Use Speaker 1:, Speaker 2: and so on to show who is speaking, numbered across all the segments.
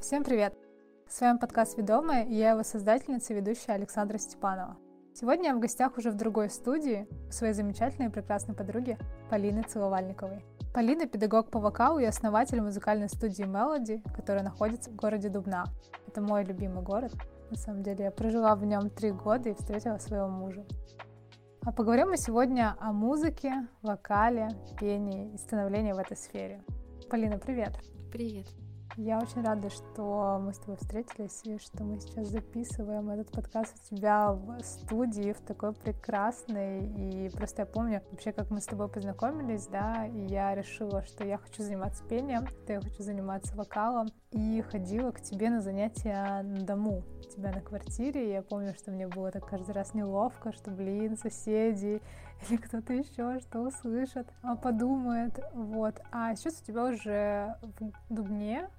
Speaker 1: Всем привет! С вами подкаст «Ведомая» и я его создательница и ведущая Александра Степанова. Сегодня я в гостях уже в другой студии у своей замечательной и прекрасной подруги Полины Целовальниковой. Полина – педагог по вокалу и основатель музыкальной студии Melody, которая находится в городе Дубна. Это мой любимый город. На самом деле я прожила в нем три года и встретила своего мужа. А поговорим мы сегодня о музыке, вокале, пении и становлении в этой сфере. Полина, привет!
Speaker 2: Привет!
Speaker 1: Я очень рада, что мы с тобой встретились и что мы сейчас записываем этот подкаст у тебя в студии, в такой прекрасной. И просто я помню вообще, как мы с тобой познакомились, да, и я решила, что я хочу заниматься пением, что я хочу заниматься вокалом. И ходила к тебе на занятия на дому, у тебя на квартире. И я помню, что мне было так каждый раз неловко, что, блин, соседи или кто-то еще что услышит, а подумает, вот. А сейчас у тебя уже в Дубне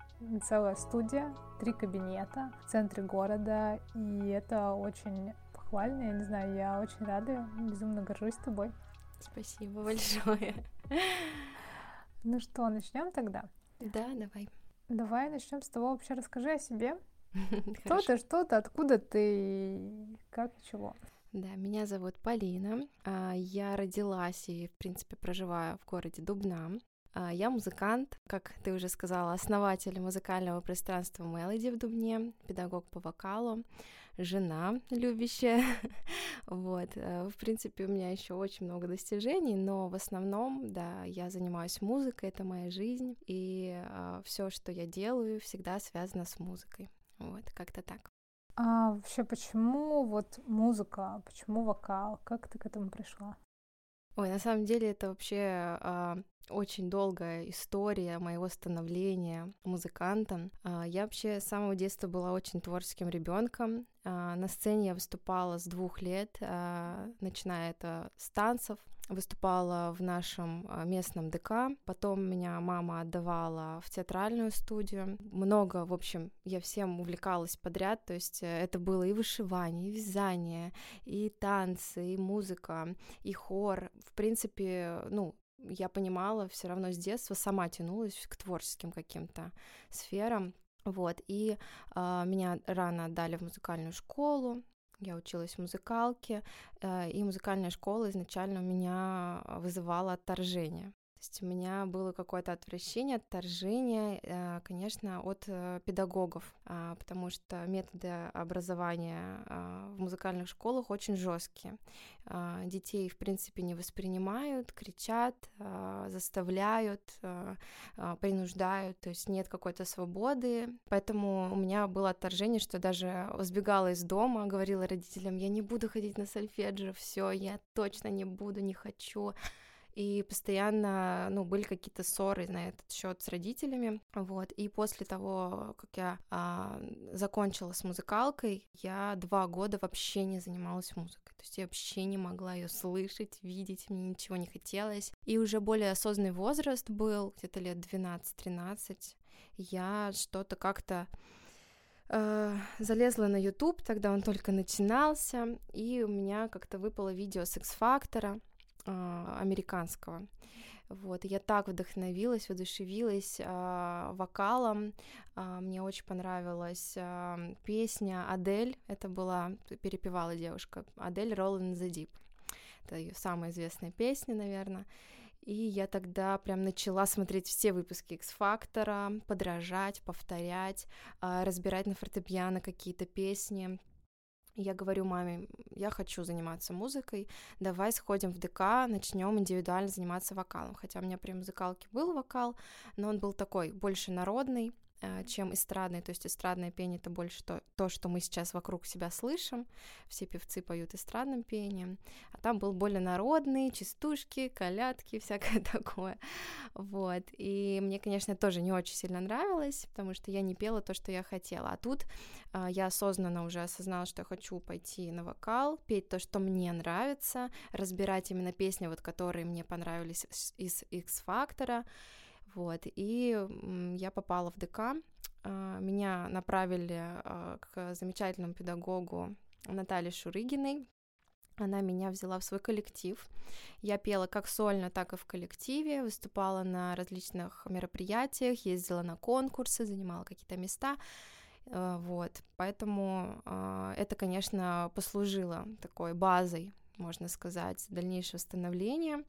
Speaker 1: целая студия, три кабинета в центре города, и это очень похвально, я не знаю, я очень рада, безумно горжусь тобой.
Speaker 2: Спасибо большое.
Speaker 1: Ну что, начнем тогда?
Speaker 2: Да, давай.
Speaker 1: Давай начнем с того, вообще расскажи о себе. Кто ты, что ты, откуда ты, как и чего?
Speaker 2: Да, меня зовут Полина. А, я родилась и, в принципе, проживаю в городе Дубна. А, я музыкант, как ты уже сказала, основатель музыкального пространства Melody в Дубне, педагог по вокалу, жена любящая. вот, э, в принципе, у меня еще очень много достижений, но в основном, да, я занимаюсь музыкой, это моя жизнь, и а, все, что я делаю, всегда связано с музыкой. Вот, как-то так.
Speaker 1: А вообще, почему вот музыка, почему вокал? Как ты к этому пришла?
Speaker 2: Ой, на самом деле это вообще а, очень долгая история моего становления музыкантом. А, я вообще с самого детства была очень творческим ребенком. А, на сцене я выступала с двух лет, а, начиная это с танцев. Выступала в нашем местном ДК. Потом меня мама отдавала в театральную студию. Много, в общем, я всем увлекалась подряд. То есть э, это было и вышивание, и вязание, и танцы, и музыка, и хор. В принципе, ну, я понимала все равно с детства, сама тянулась к творческим каким-то сферам. Вот, и э, меня рано отдали в музыкальную школу, я училась в музыкалке, э, и музыкальная школа изначально у меня вызывала отторжение. Есть у меня было какое-то отвращение, отторжение, э, конечно, от э, педагогов, а, потому что методы образования а, в музыкальных школах очень жесткие. А, детей, в принципе, не воспринимают, кричат, заставляют, принуждают, то есть нет какой-то свободы. Поэтому у меня было отторжение, что даже сбегала из дома, говорила родителям, я не буду ходить на сольфеджио, все, я точно не буду, не хочу и постоянно, ну, были какие-то ссоры на этот счет с родителями, вот, и после того, как я а, закончила с музыкалкой, я два года вообще не занималась музыкой, то есть я вообще не могла ее слышать, видеть, мне ничего не хотелось, и уже более осознанный возраст был, где-то лет 12-13, я что-то как-то э, залезла на YouTube, тогда он только начинался, и у меня как-то выпало видео с X-фактора, американского. Вот, я так вдохновилась, воодушевилась э, вокалом. Э, мне очень понравилась э, песня Адель. Это была, перепевала девушка, Адель Roll in the Deep. Это ее самая известная песня, наверное. И я тогда прям начала смотреть все выпуски X-фактора, подражать, повторять, разбирать на фортепиано какие-то песни, я говорю маме, я хочу заниматься музыкой, давай сходим в ДК, начнем индивидуально заниматься вокалом. Хотя у меня при музыкалке был вокал, но он был такой больше народный, чем эстрадное. То есть эстрадное пение — это больше то, то, что мы сейчас вокруг себя слышим. Все певцы поют эстрадным пением. А там был более народный, частушки, колядки, всякое такое. Вот. И мне, конечно, тоже не очень сильно нравилось, потому что я не пела то, что я хотела. А тут а, я осознанно уже осознала, что я хочу пойти на вокал, петь то, что мне нравится, разбирать именно песни, вот, которые мне понравились из X-фактора. Вот, и я попала в ДК, а, меня направили а, к замечательному педагогу Наталье Шурыгиной, она меня взяла в свой коллектив. Я пела как сольно, так и в коллективе, выступала на различных мероприятиях, ездила на конкурсы, занимала какие-то места. Э, вот, поэтому это, конечно, послужило такой базой, можно сказать, дальнейшего становления.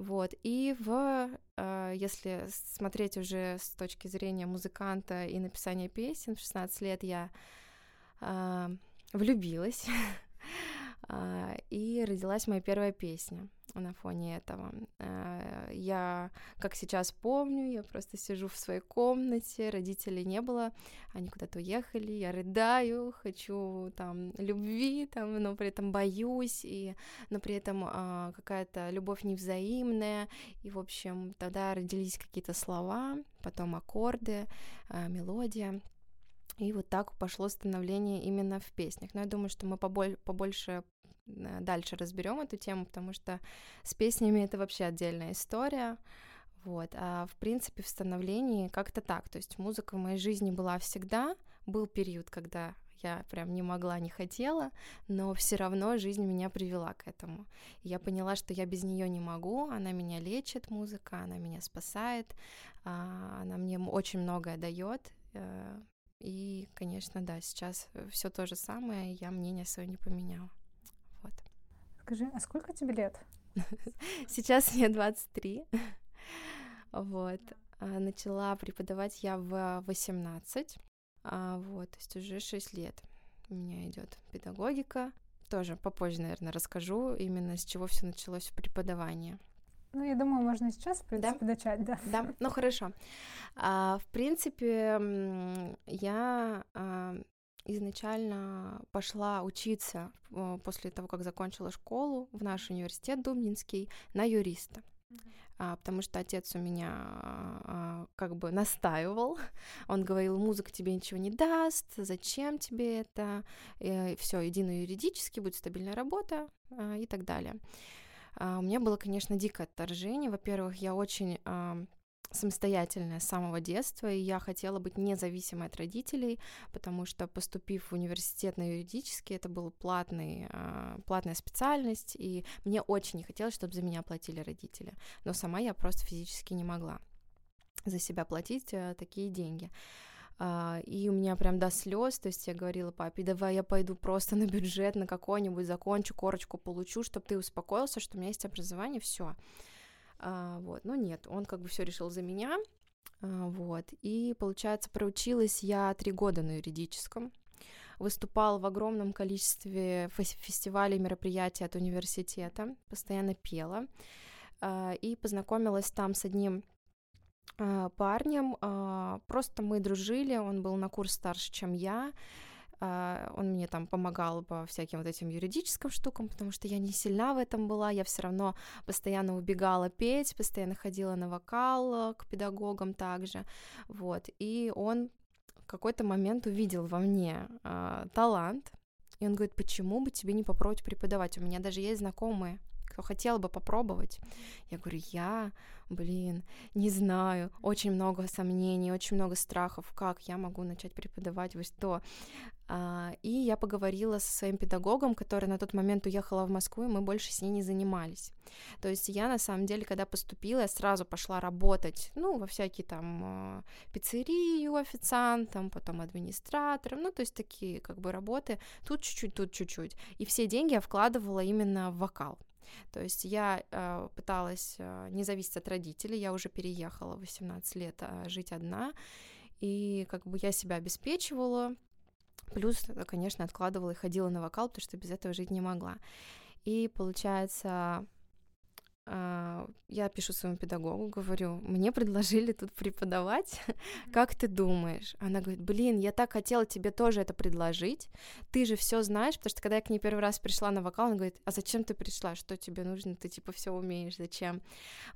Speaker 2: Вот, и в, э, если смотреть уже с точки зрения музыканта и написания песен, в 16 лет я влюбилась А, и родилась моя первая песня на фоне этого. А, я, как сейчас помню, я просто сижу в своей комнате, родителей не было, они куда-то уехали, я рыдаю, хочу там любви, там, но при этом боюсь, и, но при этом а, какая-то любовь невзаимная, и, в общем, тогда родились какие-то слова, потом аккорды, мелодия, и вот так пошло становление именно в песнях. Но я думаю, что мы поболь, побольше Э, дальше разберем эту тему, потому что с песнями это вообще отдельная история. Вот, а в принципе в становлении как-то так, то есть музыка в моей жизни была всегда, был период, когда я прям не могла, не хотела, но все равно жизнь меня привела к этому. я поняла, что я без нее не могу, она меня лечит, музыка, она меня спасает, а, она мне очень многое дает. Э, и, конечно, да, сейчас все то же самое, я мнение свое не поменяла.
Speaker 1: Скажи, а сколько тебе лет?
Speaker 2: Сейчас мне 23. Вот. А, начала преподавать я в 18. А, вот, то есть уже 6 лет у меня идет педагогика. Тоже попозже, наверное, расскажу именно с чего все началось в преподавании.
Speaker 1: Ну, я думаю, можно сейчас, в принципе, да? начать, да.
Speaker 2: Да, ну хорошо. А, в принципе, я а, изначально пошла учиться э, после того, как закончила школу в наш университет Дубнинский на юриста. А, потому что отец у меня а, как бы настаивал. Он говорил, музыка тебе ничего не даст, зачем тебе это, и все, иди на юридически, будет стабильная работа и так далее. А, у меня было, конечно, дикое отторжение. Во-первых, я очень самостоятельная с самого детства, и я хотела быть независимой от родителей, потому что поступив в университет на юридический, это была платный, а, платная специальность, и мне очень не хотелось, чтобы за меня платили родители, но сама я просто физически не могла за себя платить а, такие деньги. Uh, и у меня прям до слез, то есть я говорила папе, давай я пойду просто на бюджет, на какой-нибудь, закончу, корочку получу, чтобы ты успокоился, что у меня есть образование, все. А, вот, но нет, он как бы все решил за меня, а, вот, и, получается, проучилась я три года на юридическом, выступала в огромном количестве фестивалей, мероприятий от университета, постоянно пела, а, и познакомилась там с одним парнем, просто мы дружили, он был на курс старше, чем я, он мне там помогал по всяким вот этим юридическим штукам, потому что я не сильна в этом была, я все равно постоянно убегала петь, постоянно ходила на вокал э, к педагогам также, вот, и он в какой-то момент увидел во мне э, талант, и он говорит, почему бы тебе не попробовать преподавать? У меня даже есть знакомые, кто хотел бы попробовать. Я говорю, я, блин, не знаю, очень много сомнений, очень много страхов, как я могу начать преподавать, вы что? А, и я поговорила со своим педагогом, который на тот момент уехала в Москву, и мы больше с ней не занимались. То есть я на самом деле, когда поступила, я сразу пошла работать, ну, во всякие там а, пиццерию официантом, потом администратором, ну, то есть такие как бы работы, тут чуть-чуть, тут чуть-чуть. И все деньги я вкладывала именно в вокал. То есть я э, пыталась э, не зависеть от родителей, я уже переехала в 18 лет э, жить одна, и как бы я себя обеспечивала, Плюс, э, конечно, откладывала и ходила на вокал, потому что без этого жить не могла. И получается, я пишу своему педагогу, говорю, мне предложили тут преподавать, как ты думаешь? Она говорит, блин, я так хотела тебе тоже это предложить, ты же все знаешь, потому что когда я к ней первый раз пришла на вокал, она говорит, а зачем ты пришла, что тебе нужно, ты типа все умеешь, зачем?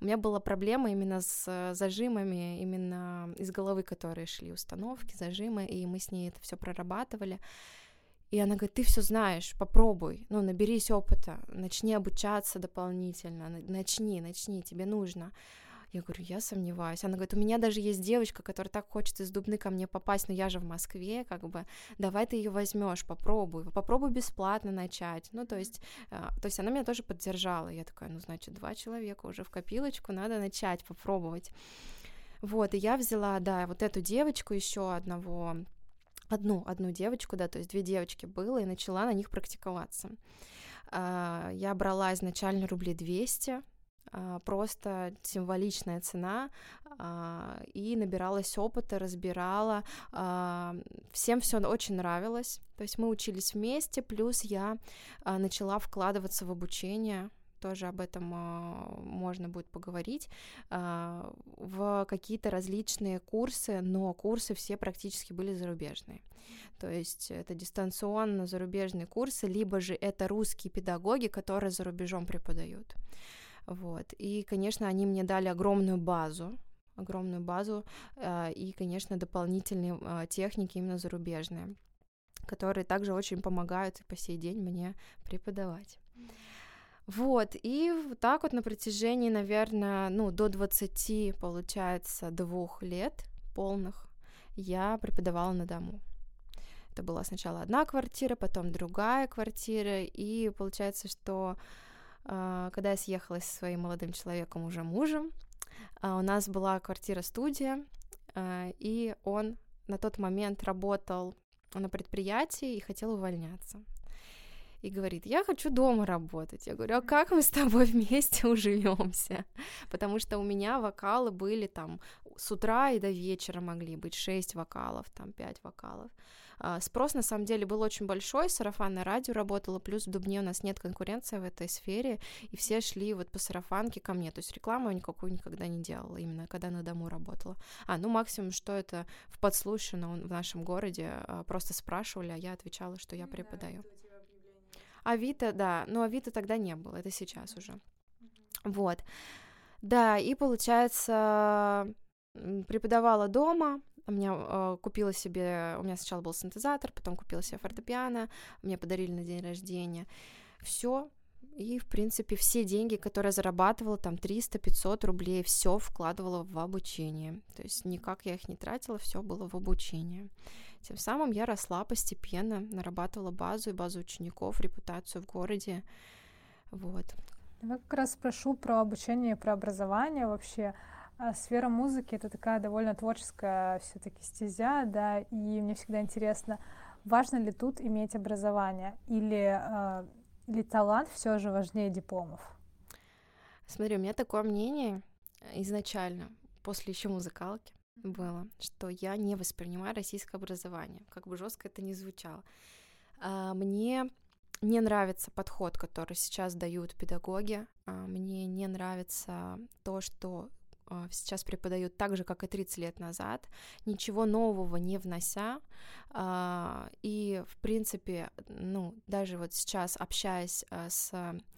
Speaker 2: У меня была проблема именно с э, зажимами, именно из головы, которые шли установки, зажимы, и мы с ней это все прорабатывали. И она говорит, ты все знаешь, попробуй, ну, наберись опыта, начни обучаться дополнительно, начни, начни, тебе нужно. Я говорю, я сомневаюсь. Она говорит, у меня даже есть девочка, которая так хочет из Дубны ко мне попасть, но я же в Москве, как бы, давай ты ее возьмешь, попробуй, попробуй бесплатно начать. Ну, то есть, а, то есть она меня тоже поддержала. Я такая, ну, значит, два человека уже в копилочку, надо начать, попробовать. Вот, и я взяла, да, вот эту девочку, еще одного, одну, одну девочку, да, то есть две девочки было, и начала на них практиковаться. А, я брала изначально рублей 200, а, просто символичная цена, а, и набиралась опыта, разбирала. Всем все очень нравилось. То есть мы учились вместе, плюс я начала вкладываться в обучение тоже об этом а, можно будет поговорить, а, в какие-то различные курсы, но курсы все практически были зарубежные. То есть это дистанционно зарубежные курсы, либо же это русские педагоги, которые за рубежом преподают. Вот. И, конечно, они мне дали огромную базу, огромную базу а, и, конечно, дополнительные техники именно зарубежные, которые также очень помогают и по сей день мне преподавать. Вот, и вот так вот на протяжении, наверное, ну, до 20, получается, двух лет полных я преподавала на дому. Это была сначала одна квартира, потом другая квартира, и получается, что э, когда я съехалась со своим молодым человеком, уже мужем, э, у нас была квартира-студия, э, и он на тот момент работал на предприятии и хотел увольняться и говорит, я хочу дома работать. Я говорю, а как мы с тобой вместе уживемся? Потому что у меня вокалы были там с утра и до вечера могли быть 6 вокалов, там 5 вокалов. А, спрос на самом деле был очень большой, сарафанное радио работало, плюс в Дубне у нас нет конкуренции в этой сфере, и все шли вот по сарафанке ко мне, то есть рекламу я никакую никогда не делала, именно когда на дому работала. А, ну максимум, что это в подслушано в нашем городе, а, просто спрашивали, а я отвечала, что я преподаю. Да, Авито, да, но Авито тогда не было, это сейчас уже. Вот. Да, и получается, преподавала дома, у меня э, купила себе, у меня сначала был синтезатор, потом купила себе фортепиано, мне подарили на день рождения. Все, и, в принципе, все деньги, которые я зарабатывала, там 300-500 рублей, все вкладывала в обучение. То есть никак я их не тратила, все было в обучение. Тем самым я росла постепенно, нарабатывала базу и базу учеников, репутацию в городе. Вот.
Speaker 1: Я как раз спрошу про обучение, про образование вообще. А сфера музыки это такая довольно творческая все-таки стезя, да, и мне всегда интересно, важно ли тут иметь образование или, э, или талант все же важнее дипломов?
Speaker 2: Смотри, у меня такое мнение изначально, после еще музыкалки было, что я не воспринимаю российское образование, как бы жестко это ни звучало. А, мне не нравится подход, который сейчас дают педагоги. А, мне не нравится то, что а, сейчас преподают так же, как и 30 лет назад, ничего нового не внося. И, в принципе, ну, даже вот сейчас, общаясь с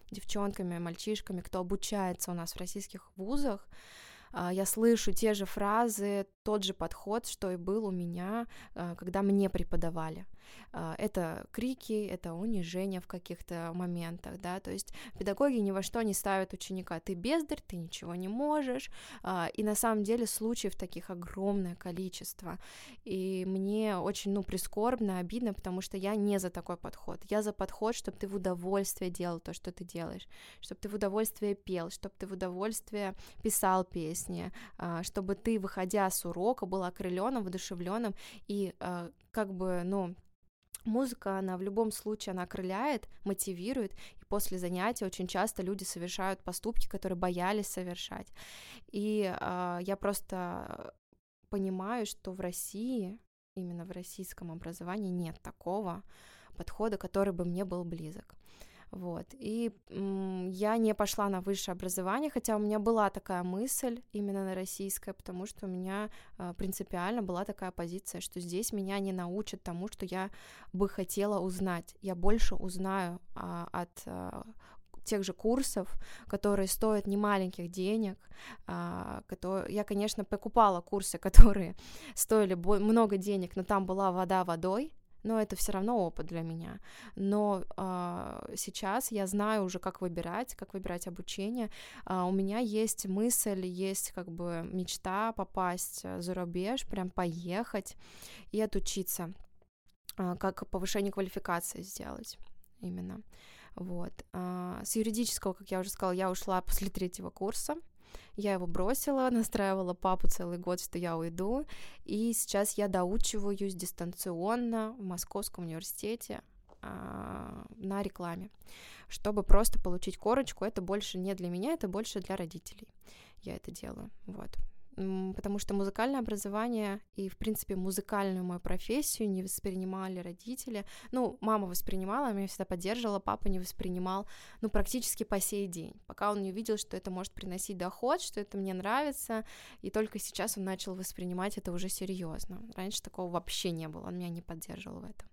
Speaker 2: девчонками, мальчишками, кто обучается у нас в российских вузах, я слышу те же фразы, тот же подход, что и был у меня, а, когда мне преподавали. А, это крики, это унижение в каких-то моментах, да, то есть педагоги ни во что не ставят ученика, ты бездарь, ты ничего не можешь, и на самом деле случаев таких огромное количество, и мне очень, ну, прискорбно, обидно, потому что я не за такой подход, я за подход, чтобы ты в удовольствие делал то, что ты делаешь, чтобы ты в удовольствие пел, чтобы ты в удовольствие писал песни, чтобы ты, выходя с урока, был окрыленным, воодушевленным и как бы, ну, музыка, она в любом случае, она окрыляет, мотивирует, и после занятия очень часто люди совершают поступки, которые боялись совершать. И э, я просто понимаю, что в России, именно в российском образовании нет такого подхода, который бы мне был близок. Вот. И я не пошла на высшее образование, хотя у меня была такая мысль именно на российское, потому что у меня э, принципиально была такая позиция, что здесь меня не научат тому, что я бы хотела узнать. Я больше узнаю а, от а, тех же курсов, которые стоят немаленьких денег. А, которые... Я, конечно, покупала курсы, которые стоили много денег, но там была вода водой, но это все равно опыт для меня. Но э, сейчас я знаю уже, как выбирать, как выбирать обучение. Э, у меня есть мысль, есть как бы мечта попасть за рубеж, прям поехать и отучиться, э, как повышение квалификации сделать именно. Вот. А, с юридического, как я уже сказала, я ушла после третьего курса. Я его бросила, настраивала папу целый год, что я уйду. И сейчас я доучиваюсь дистанционно в Московском университете а, на рекламе, чтобы просто получить корочку. Это больше не для меня, это больше для родителей. Я это делаю. Вот потому что музыкальное образование и, в принципе, музыкальную мою профессию не воспринимали родители. Ну, мама воспринимала, меня всегда поддерживала, папа не воспринимал, ну, практически по сей день, пока он не увидел, что это может приносить доход, что это мне нравится, и только сейчас он начал воспринимать это уже серьезно. Раньше такого вообще не было, он меня не поддерживал в этом.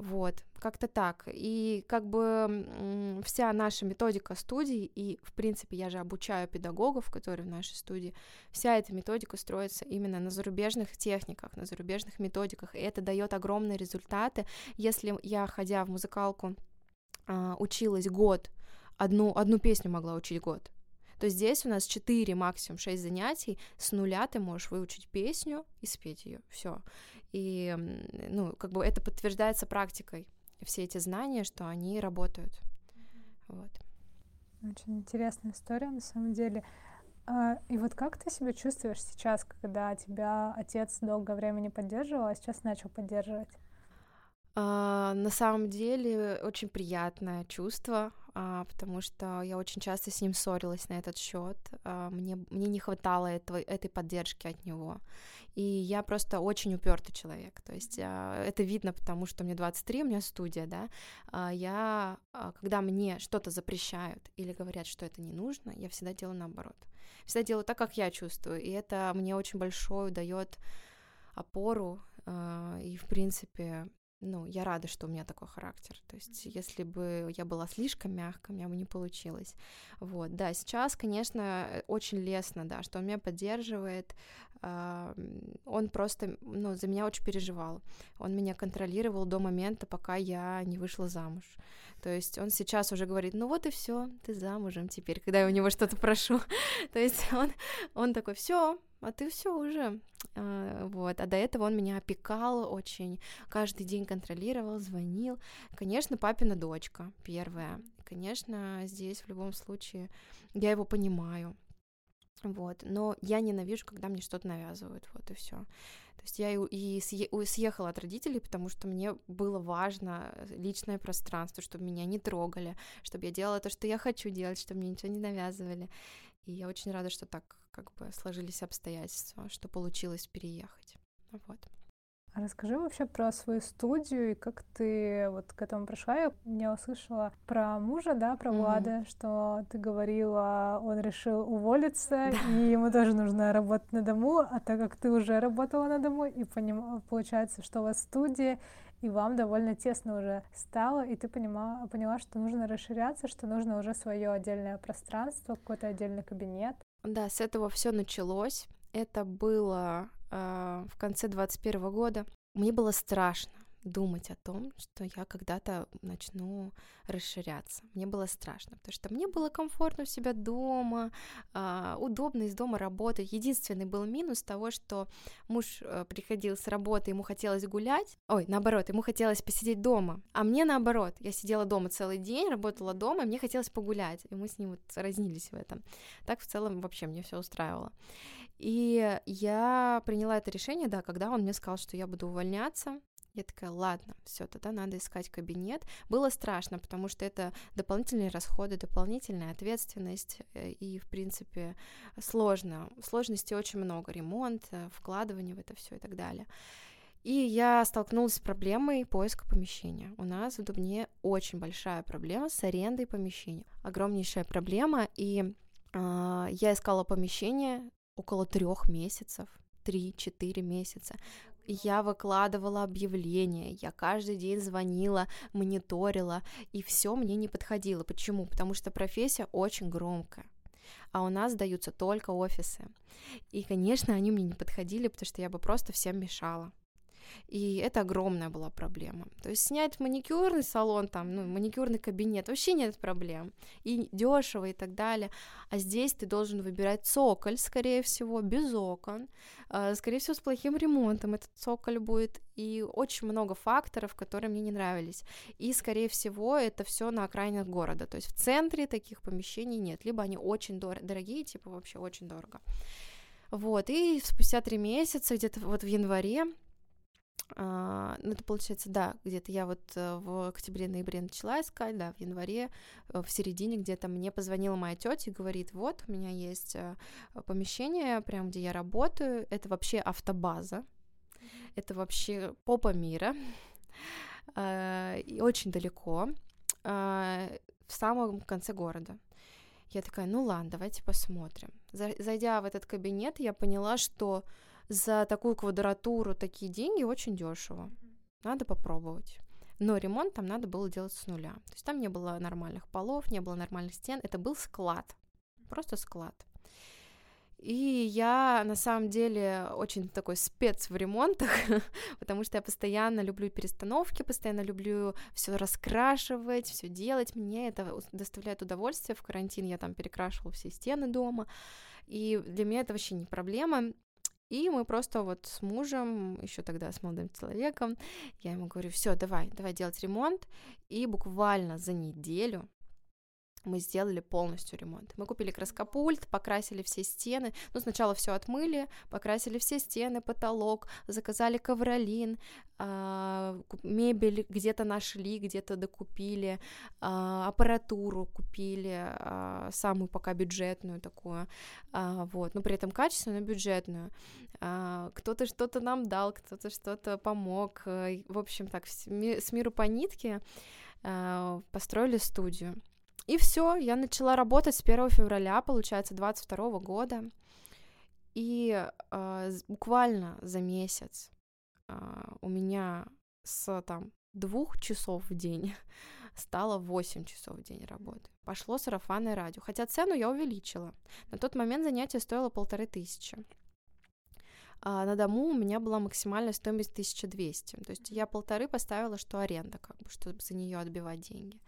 Speaker 2: Вот, как-то так. И как бы вся наша методика студии, и, в принципе, я же обучаю педагогов, которые в нашей студии, вся эта методика строится именно на зарубежных техниках, на зарубежных методиках, и это дает огромные результаты. Если я, ходя в музыкалку, а, училась год, одну, одну песню могла учить год, то здесь у нас 4, максимум 6 занятий, с нуля ты можешь выучить песню и спеть ее, все. И, ну, как бы это подтверждается практикой, все эти знания, что они работают. Вот.
Speaker 1: Очень интересная история, на самом деле. А, и вот как ты себя чувствуешь сейчас, когда тебя отец долгое время не поддерживал, а сейчас начал поддерживать?
Speaker 2: А, на самом деле очень приятное чувство, а, потому что я очень часто с ним ссорилась на этот счет. А, мне, мне не хватало этого, этой поддержки от него. И я просто очень упертый человек. То есть а, это видно, потому что мне 23, у меня студия, да. А, я, а, когда мне что-то запрещают или говорят, что это не нужно, я всегда делаю наоборот. Всегда делаю так, как я чувствую. И это мне очень большое дает опору. И, в принципе, ну, я рада, что у меня такой характер. То есть, если бы я была слишком мягкой, у меня бы не получилось. Вот, да, сейчас, конечно, очень лестно, да, что он меня поддерживает. Он просто, ну, за меня очень переживал. Он меня контролировал до момента, пока я не вышла замуж. То есть он сейчас уже говорит, ну вот и все, ты замужем теперь, когда я у него что-то прошу. То есть он, он такой, все, а ты все уже. А, вот. А до этого он меня опекал очень, каждый день контролировал, звонил. Конечно, папина дочка первая. Конечно, здесь в любом случае я его понимаю. Вот, но я ненавижу, когда мне что-то навязывают, вот и все. То есть я и съехала от родителей, потому что мне было важно личное пространство, чтобы меня не трогали, чтобы я делала то, что я хочу делать, чтобы мне ничего не навязывали. И я очень рада, что так как бы сложились обстоятельства, что получилось переехать. Вот.
Speaker 1: А расскажи вообще про свою студию и как ты вот к этому пришла. Я не услышала про мужа, да, про Влада, mm-hmm. что ты говорила, он решил уволиться, да. и ему тоже нужно работать на дому, а так как ты уже работала на дому, и поним... получается, что у вас студия, и вам довольно тесно уже стало, и ты понимала, поняла, что нужно расширяться, что нужно уже свое отдельное пространство, какой-то отдельный кабинет.
Speaker 2: Да, с этого все началось. Это было э, в конце 21 года. Мне было страшно думать о том, что я когда-то начну расширяться. Мне было страшно, потому что мне было комфортно у себя дома, э, удобно из дома работать. Единственный был минус того, что муж э, приходил с работы, ему хотелось гулять, ой, наоборот, ему хотелось посидеть дома, а мне наоборот, я сидела дома целый день, работала дома, и мне хотелось погулять, и мы с ним вот разнились в этом. Так в целом вообще мне все устраивало. И я приняла это решение, да, когда он мне сказал, что я буду увольняться, я такая, ладно, все, тогда надо искать кабинет. Было страшно, потому что это дополнительные расходы, дополнительная ответственность, э, и, в принципе, сложно. Сложностей очень много, ремонт, э, вкладывание в это все и так далее. И я столкнулась с проблемой поиска помещения. У нас в Дубне очень большая проблема с арендой помещения. Огромнейшая проблема, и э, я искала помещение около трех месяцев, 3-4 месяца я выкладывала объявления, я каждый день звонила, мониторила, и все мне не подходило. Почему? Потому что профессия очень громкая а у нас даются только офисы. И, конечно, они мне не подходили, потому что я бы просто всем мешала. И это огромная была проблема. То есть снять маникюрный салон, там, ну, маникюрный кабинет, вообще нет проблем. И дешево и так далее. А здесь ты должен выбирать цоколь, скорее всего, без окон. А, скорее всего, с плохим ремонтом этот цоколь будет. И очень много факторов, которые мне не нравились. И, скорее всего, это все на окраинах города. То есть в центре таких помещений нет. Либо они очень дор- дорогие, типа вообще очень дорого. Вот, и спустя три месяца, где-то вот в январе, ну, это получается, да, где-то я вот э, в октябре-ноябре начала искать, да, в январе, э, в середине где-то мне позвонила моя тетя и говорит, вот, у меня есть э, помещение, прям где я работаю, это вообще автобаза, это вообще попа мира, а, и очень далеко, а, в самом конце города. Я такая, ну ладно, давайте посмотрим. Зайдя в этот кабинет, я поняла, что за такую квадратуру такие деньги очень дешево. Надо попробовать. Но ремонт там надо было делать с нуля. То есть там не было нормальных полов, не было нормальных стен. Это был склад. Просто склад. И я на самом деле очень такой спец в ремонтах, потому что я постоянно люблю перестановки, постоянно люблю все раскрашивать, все делать. Мне это доставляет удовольствие. В карантин я там перекрашивала все стены дома. И для меня это вообще не проблема. И мы просто вот с мужем, еще тогда с молодым человеком, я ему говорю, все, давай, давай делать ремонт. И буквально за неделю мы сделали полностью ремонт. Мы купили краскопульт, покрасили все стены. Ну, сначала все отмыли, покрасили все стены, потолок, заказали ковролин, э, мебель где-то нашли, где-то докупили, э, аппаратуру купили, э, самую пока бюджетную такую, э, вот, но при этом качественную, бюджетную. Э, кто-то что-то нам дал, кто-то что-то помог. В общем, так, с миру по нитке э, построили студию. И все, я начала работать с 1 февраля, получается, 22 года. И э, буквально за месяц э, у меня с там двух часов в день стало 8 часов в день работы. Пошло сарафанное радио. Хотя цену я увеличила. На тот момент занятие стоило полторы тысячи. А на дому у меня была максимальная стоимость 1200. То есть я полторы поставила, что аренда, как бы, чтобы за нее отбивать деньги.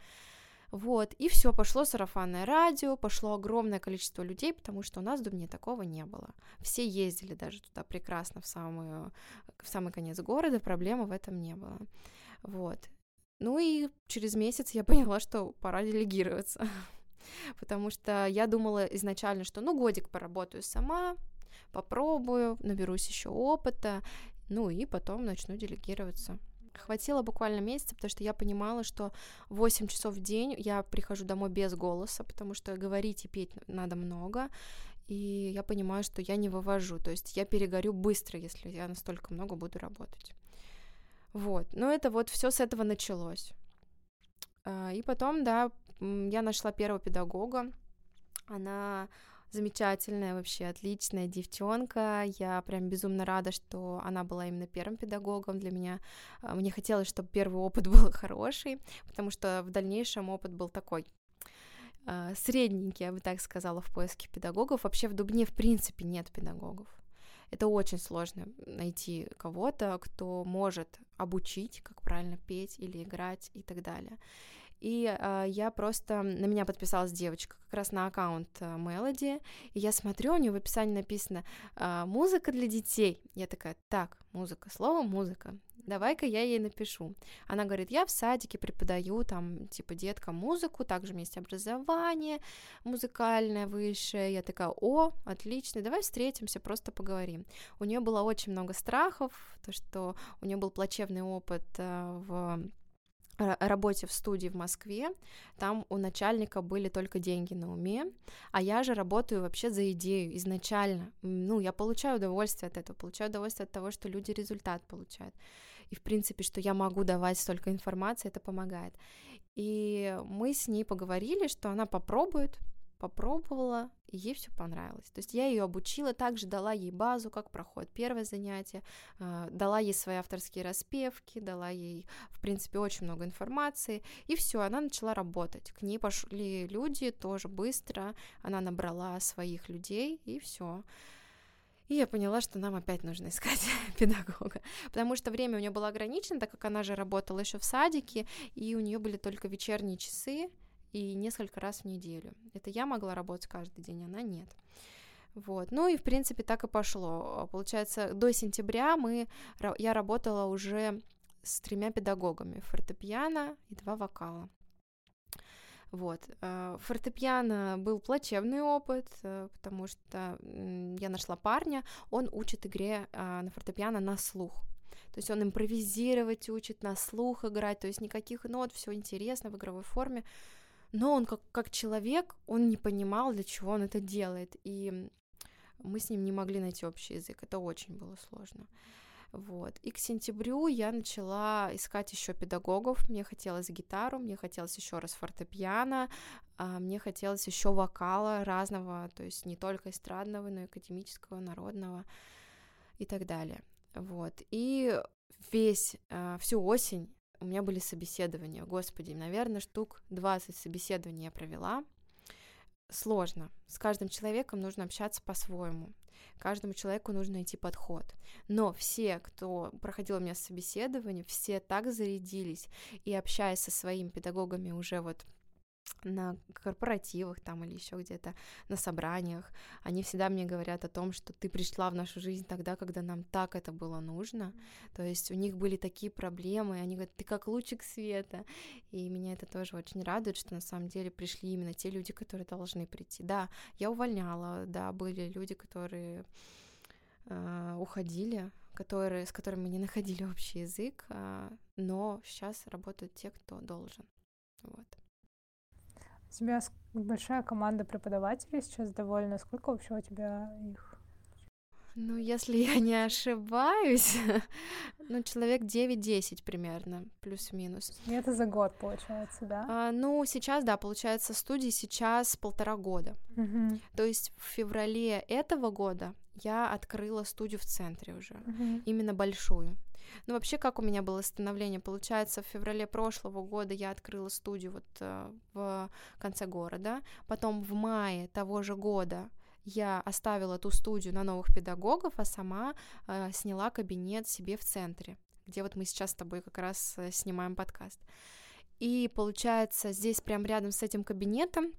Speaker 2: Вот, и все, пошло сарафанное радио, пошло огромное количество людей, потому что у нас в Дубне такого не было. Все ездили даже туда прекрасно, в, самую, в самый конец города, проблемы в этом не было. Вот. Ну и через месяц я поняла, что пора делегироваться. Потому что я думала изначально, что ну годик поработаю сама, попробую, наберусь еще опыта, ну и потом начну делегироваться. Хватило буквально месяца, потому что я понимала, что 8 часов в день я прихожу домой без голоса, потому что говорить и петь надо много, и я понимаю, что я не вывожу, то есть я перегорю быстро, если я настолько много буду работать. Вот, но это вот все с этого началось. А, и потом, да, я нашла первого педагога, она замечательная, вообще отличная девчонка. Я прям безумно рада, что она была именно первым педагогом для меня. А, мне хотелось, чтобы первый опыт был хороший, потому что в дальнейшем опыт был такой а, средненький, я бы так сказала, в поиске педагогов. Вообще в Дубне в принципе нет педагогов. Это очень сложно найти кого-то, кто может обучить, как правильно петь или играть и так далее. И э, я просто, на меня подписалась девочка как раз на аккаунт Мелоди, и я смотрю, у нее в описании написано э, «Музыка для детей». Я такая, так, музыка, слово «музыка», давай-ка я ей напишу. Она говорит, я в садике преподаю там, типа, деткам музыку, также у меня есть образование музыкальное высшее. Я такая, о, отлично, давай встретимся, просто поговорим. У нее было очень много страхов, то, что у нее был плачевный опыт в работе в студии в Москве, там у начальника были только деньги на уме, а я же работаю вообще за идею изначально. Ну, я получаю удовольствие от этого, получаю удовольствие от того, что люди результат получают. И, в принципе, что я могу давать столько информации, это помогает. И мы с ней поговорили, что она попробует, попробовала, и ей все понравилось. То есть я ее обучила, также дала ей базу, как проходит первое занятие, а, дала ей свои авторские распевки, дала ей, в принципе, очень много информации, и все, она начала работать. К ней пошли люди тоже быстро, она набрала своих людей, и все. И я поняла, что нам опять нужно искать педагога, потому что время у нее было ограничено, так как она же работала еще в садике, и у нее были только вечерние часы и несколько раз в неделю. Это я могла работать каждый день, она нет. Вот. Ну и, в принципе, так и пошло. Получается, до сентября мы, я работала уже с тремя педагогами, фортепиано и два вокала. Вот. Э, фортепиано был плачевный опыт, э, потому что я нашла парня, он учит игре а, на фортепиано на слух. То есть он импровизировать учит, на слух играть, то есть никаких нот, все интересно в игровой форме. Но он как, как человек, он не понимал, для чего он это делает. И мы с ним не могли найти общий язык. Это очень было сложно. Вот. И к сентябрю я начала искать еще педагогов. Мне хотелось гитару, мне хотелось еще раз фортепиано, а мне хотелось еще вокала разного, то есть не только эстрадного, но и академического, народного и так далее. Вот. И весь, а, всю осень у меня были собеседования. Господи, наверное, штук 20 собеседований я провела. Сложно. С каждым человеком нужно общаться по-своему каждому человеку нужно найти подход. Но все, кто проходил у меня собеседование, все так зарядились, и общаясь со своими педагогами уже вот на корпоративах там или еще где-то на собраниях, они всегда мне говорят о том, что ты пришла в нашу жизнь тогда, когда нам так это было нужно. То есть у них были такие проблемы, и они говорят, ты как лучик света. И меня это тоже очень радует, что на самом деле пришли именно те люди, которые должны прийти. Да, я увольняла, да, были люди, которые э, уходили, которые, с которыми мы не находили общий язык, э, но сейчас работают те, кто должен. Вот.
Speaker 1: У тебя большая команда преподавателей сейчас довольно. Сколько вообще у тебя их?
Speaker 2: Ну, если я не ошибаюсь, ну, человек 9-10 примерно, плюс-минус.
Speaker 1: И это за год, получается, да?
Speaker 2: А, ну, сейчас, да, получается, студии сейчас полтора года.
Speaker 1: Угу.
Speaker 2: То есть в феврале этого года я открыла студию в центре уже,
Speaker 1: угу.
Speaker 2: именно большую. Ну, вообще, как у меня было становление? Получается, в феврале прошлого года я открыла студию вот э, в конце города. Потом в мае того же года я оставила ту студию на новых педагогов, а сама э, сняла кабинет себе в центре, где вот мы сейчас с тобой как раз э, снимаем подкаст. И получается, здесь прям рядом с этим кабинетом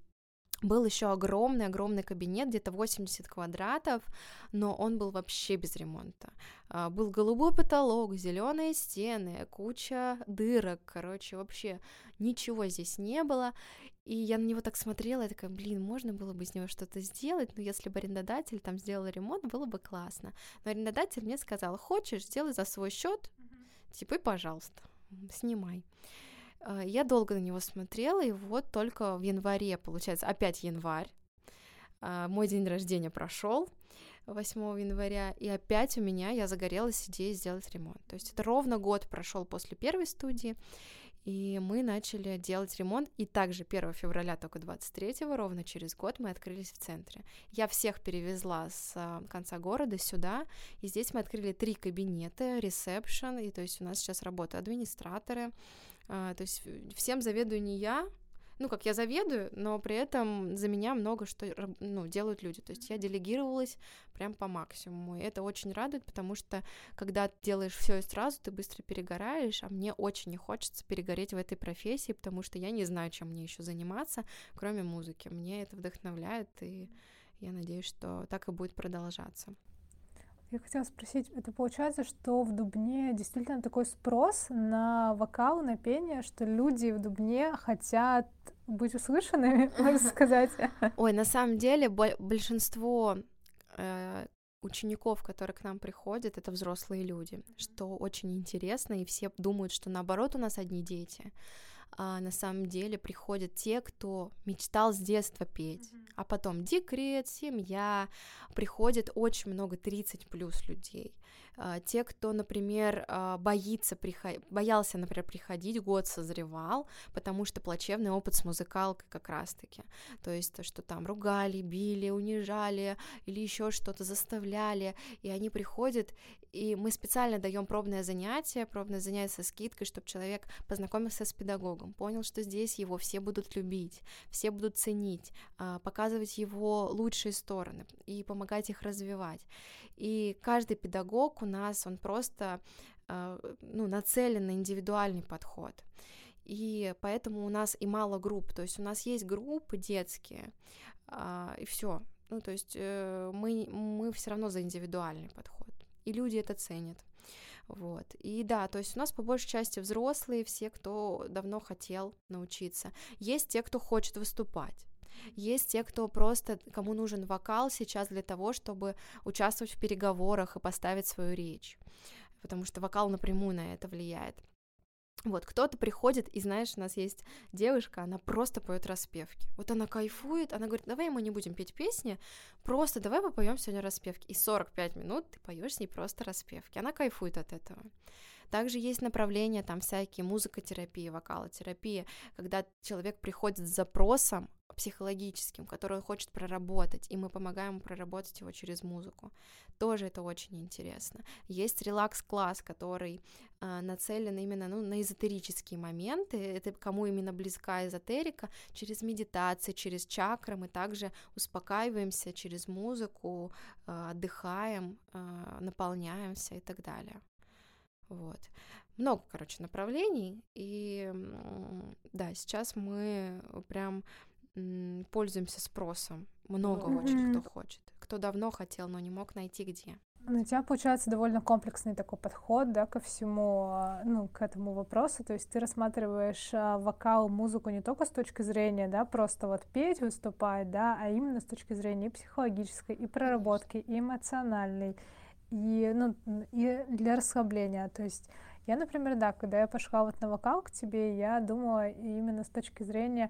Speaker 2: был еще огромный-огромный кабинет, где-то 80 квадратов, но он был вообще без ремонта. А, был голубой потолок, зеленые стены, куча дырок, короче, вообще ничего здесь не было. И я на него так смотрела, и такая, блин, можно было бы из него что-то сделать, но если бы арендодатель там сделал ремонт, было бы классно. Но арендодатель мне сказал, хочешь, сделай за свой счет, типа, и пожалуйста, снимай. А, я долго на него смотрела, и вот только в январе, получается, опять январь, а, мой день рождения прошел 8 января, и опять у меня я загорелась идеей сделать ремонт. То есть это ровно год прошел после первой студии, и мы начали делать ремонт, и также 1 февраля, только 23 ровно через год мы открылись в центре. Я всех перевезла с а, конца города сюда, и здесь мы открыли три кабинета, ресепшн, и то есть у нас сейчас работают администраторы, а, то есть всем заведую не я, ну, как я заведую, но при этом за меня много что ну, делают люди. То есть я делегировалась прям по максимуму. И это очень радует, потому что когда ты делаешь все и сразу, ты быстро перегораешь, а мне очень не хочется перегореть в этой профессии, потому что я не знаю, чем мне еще заниматься, кроме музыки. Мне это вдохновляет, и я надеюсь, что так и будет продолжаться.
Speaker 1: Я хотела спросить, это получается, что в Дубне действительно такой спрос на вокал, на пение, что люди в Дубне хотят быть услышанными, можно сказать?
Speaker 2: Ой, на самом деле большинство э, учеников, которые к нам приходят, это взрослые люди, что очень интересно, и все думают, что наоборот у нас одни дети а на самом деле приходят те, кто мечтал с детства петь, mm-hmm. а потом декрет, семья, приходит очень много 30 плюс людей. А, те, кто, например, а, боится приход... боялся, например, приходить, год созревал, потому что плачевный опыт с музыкалкой как раз-таки. То есть то, что там ругали, били, унижали или еще что-то заставляли, и они приходят, и мы специально даем пробное занятие, пробное занятие со скидкой, чтобы человек познакомился с педагогом понял, что здесь его все будут любить, все будут ценить, а, показывать его лучшие стороны и помогать их развивать. И каждый педагог у нас, он просто а, ну, нацелен на индивидуальный подход. И поэтому у нас и мало групп, то есть у нас есть группы детские, а, и все. Ну, то есть э, мы, мы все равно за индивидуальный подход, и люди это ценят. Вот. И да, то есть у нас по большей части взрослые, все, кто давно хотел научиться. Есть те, кто хочет выступать. Есть те, кто просто, кому нужен вокал сейчас для того, чтобы участвовать в переговорах и поставить свою речь. Потому что вокал напрямую на это влияет. Вот, кто-то приходит, и знаешь, у нас есть девушка, она просто поет распевки. Вот она кайфует, она говорит, давай мы не будем петь песни, просто давай попоем сегодня распевки. И 45 минут ты поешь с ней просто распевки. Она кайфует от этого. Также есть направления, там всякие музыкотерапия, вокалотерапия, когда человек приходит с запросом психологическим, который он хочет проработать, и мы помогаем проработать его через музыку. Тоже это очень интересно. Есть релакс-класс, который э, нацелен именно ну, на эзотерические моменты. Это кому именно близка эзотерика, через медитации, через чакры мы также успокаиваемся через музыку, э, отдыхаем, э, наполняемся и так далее. Вот. Много, короче, направлений. И да, сейчас мы прям пользуемся спросом. Много mm-hmm. очень кто хочет. Кто давно хотел, но не мог найти где.
Speaker 1: Ну, у тебя получается довольно комплексный такой подход, да, ко всему, а, ну, к этому вопросу. То есть ты рассматриваешь а, вокал, музыку не только с точки зрения, да, просто вот петь, выступать, да, а именно с точки зрения и психологической, и проработки, и эмоциональной, и, ну, и для расслабления. То есть я, например, да, когда я пошла вот на вокал к тебе, я думала именно с точки зрения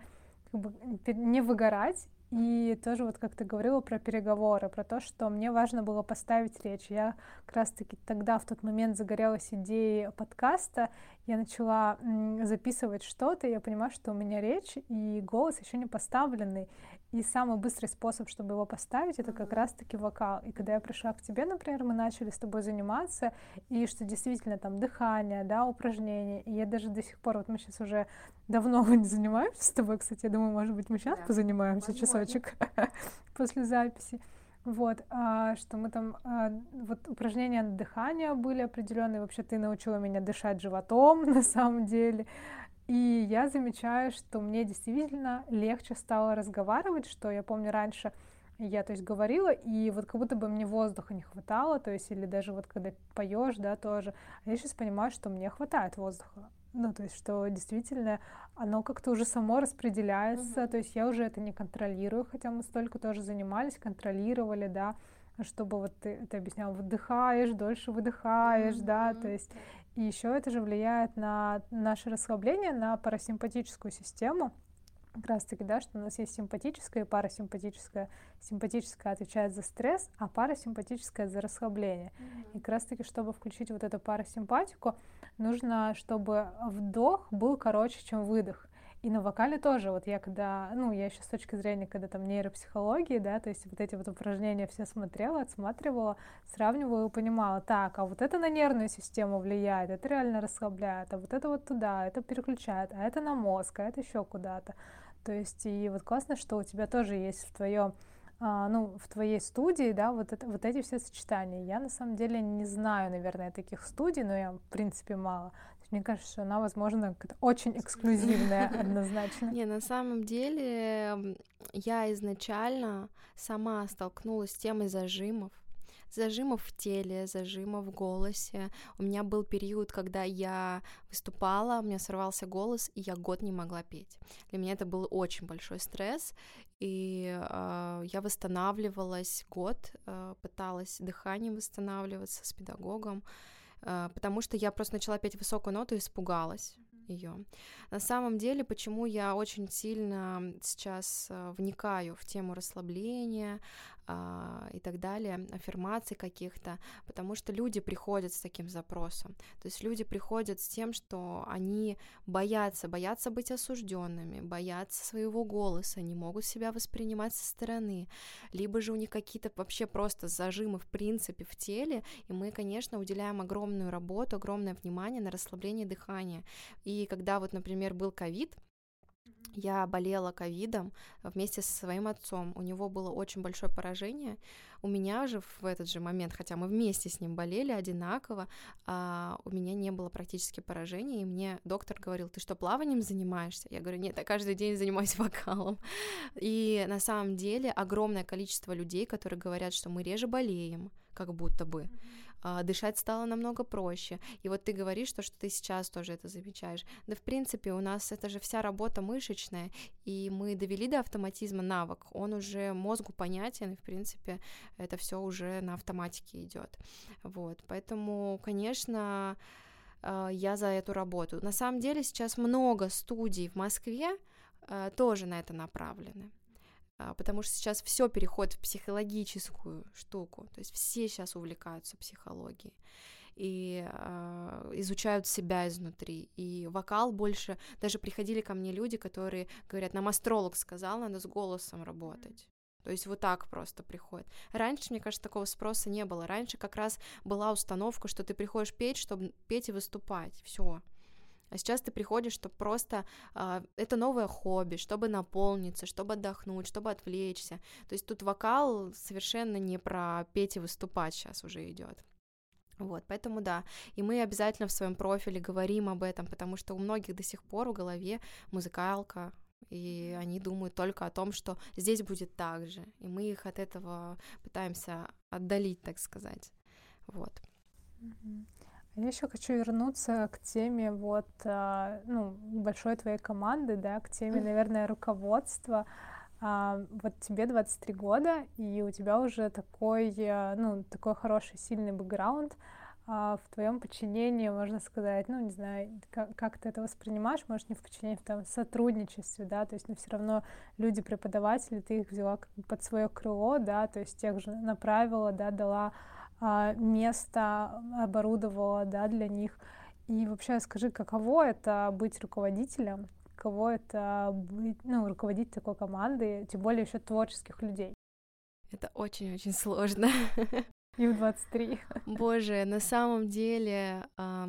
Speaker 1: как бы не выгорать и тоже вот как ты говорила про переговоры, про то, что мне важно было поставить речь. Я как раз-таки тогда в тот момент загорелась идеей подкаста, я начала записывать что-то, я понимаю, что у меня речь и голос еще не поставленный. И самый быстрый способ, чтобы его поставить, это как раз-таки вокал. И когда я пришла к тебе, например, мы начали с тобой заниматься, и что действительно там дыхание, да, упражнения. И я даже до сих пор, вот мы сейчас уже давно не занимаемся с тобой, кстати, я думаю, может быть, мы сейчас да. позанимаемся Возможно. часочек после записи. Вот, а, что мы там, а, вот упражнения на дыхание были определенные. Вообще ты научила меня дышать животом на самом деле. И я замечаю, что мне действительно легче стало разговаривать, что я помню раньше я, то есть, говорила, и вот как будто бы мне воздуха не хватало, то есть, или даже вот когда поешь, да, тоже. А я сейчас понимаю, что мне хватает воздуха. Ну, то есть, что действительно оно как-то уже само распределяется, mm-hmm. то есть я уже это не контролирую, хотя мы столько тоже занимались, контролировали, да, чтобы вот ты, ты объяснял, выдыхаешь, дольше выдыхаешь, mm-hmm. да, то есть и еще это же влияет на наше расслабление, на парасимпатическую систему. Как раз таки, да, что у нас есть симпатическая и парасимпатическая. Симпатическая отвечает за стресс, а парасимпатическая за расслабление. Mm-hmm. И как раз таки, чтобы включить вот эту парасимпатику, нужно, чтобы вдох был короче, чем выдох. И на вокале тоже, вот я когда, ну, я еще с точки зрения, когда там нейропсихологии, да, то есть вот эти вот упражнения все смотрела, отсматривала, сравнивала и понимала, так, а вот это на нервную систему влияет, это реально расслабляет, а вот это вот туда, это переключает, а это на мозг, а это еще куда-то. То есть и вот классно, что у тебя тоже есть в твоем а, ну, в твоей студии, да, вот, это, вот эти все сочетания. Я на самом деле не знаю, наверное, таких студий, но я, в принципе, мало. Мне кажется, что она, возможно, очень эксклюзивная однозначно.
Speaker 2: Не, на самом деле я изначально сама столкнулась с темой зажимов, зажимов в теле, зажимов в голосе. У меня был период, когда я выступала, у меня сорвался голос, и я год не могла петь. Для меня это был очень большой стресс, и э, я восстанавливалась год, э, пыталась дыханием восстанавливаться с педагогом. А, потому что я просто начала петь высокую ноту и испугалась ее. На самом деле, почему я очень сильно сейчас а, вникаю в тему расслабления, а, и так далее, аффирмаций каких-то, потому что люди приходят с таким запросом. То есть люди приходят с тем, что они боятся, боятся быть осужденными, боятся своего голоса, не могут себя воспринимать со стороны, либо же у них какие-то вообще просто зажимы в принципе в теле, и мы, конечно, уделяем огромную работу, огромное внимание на расслабление дыхания. И когда вот, например, был ковид, я болела ковидом вместе со своим отцом. У него было очень большое поражение. У меня же в этот же момент, хотя мы вместе с ним болели одинаково, а у меня не было практически поражения, и мне доктор говорил, ты что, плаванием занимаешься? Я говорю, нет, я каждый день занимаюсь вокалом. И на самом деле огромное количество людей, которые говорят, что мы реже болеем, как будто бы, а, дышать стало намного проще. И вот ты говоришь, что, что ты сейчас тоже это замечаешь. Да, в принципе, у нас это же вся работа мышечная, и мы довели до автоматизма навык. Он уже мозгу понятен, и, в принципе, это все уже на автоматике идет. Вот, поэтому, конечно, а, я за эту работу. На самом деле сейчас много студий в Москве а, тоже на это направлены. А, потому что сейчас все переходит в психологическую штуку, то есть все сейчас увлекаются психологией и э, изучают себя изнутри. И вокал больше, даже приходили ко мне люди, которые говорят, нам астролог сказал, надо с голосом работать. То есть вот так просто приходит. Раньше, мне кажется, такого спроса не было. Раньше как раз была установка, что ты приходишь петь, чтобы петь и выступать. Все. А сейчас ты приходишь, чтобы просто э, это новое хобби, чтобы наполниться, чтобы отдохнуть, чтобы отвлечься. То есть тут вокал совершенно не про петь и выступать сейчас уже идет. Вот, поэтому да, и мы обязательно в своем профиле говорим об этом, потому что у многих до сих пор в голове музыкалка, и они думают только о том, что здесь будет так же, и мы их от этого пытаемся отдалить, так сказать. Вот.
Speaker 1: Я еще хочу вернуться к теме вот, а, ну, большой твоей команды, да, к теме, наверное, руководства. А, вот тебе 23 года, и у тебя уже такой, а, ну, такой хороший, сильный бэкграунд. В твоем подчинении, можно сказать, ну, не знаю, как, как ты это воспринимаешь, может, не в подчинении, в там, сотрудничестве, да, то есть, но все равно люди-преподаватели, ты их взяла как бы под свое крыло, да, то есть тех же направила, да, дала а, место оборудовала да, для них. И вообще скажи, каково это быть руководителем, каково это быть, ну, руководить такой командой, тем более еще творческих людей?
Speaker 2: Это очень-очень сложно.
Speaker 1: И в 23.
Speaker 2: Боже, на самом деле э,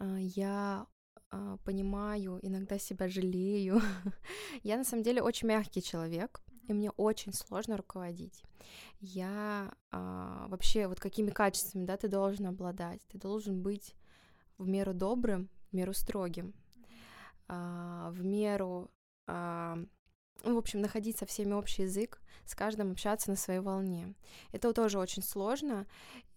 Speaker 2: я э, понимаю, иногда себя жалею. я на самом деле очень мягкий человек, и мне очень сложно руководить. Я а, вообще вот какими качествами, да, ты должен обладать? Ты должен быть в меру добрым, в меру строгим, а, в меру, а, ну, в общем, находить со всеми общий язык, с каждым общаться на своей волне. Это тоже очень сложно,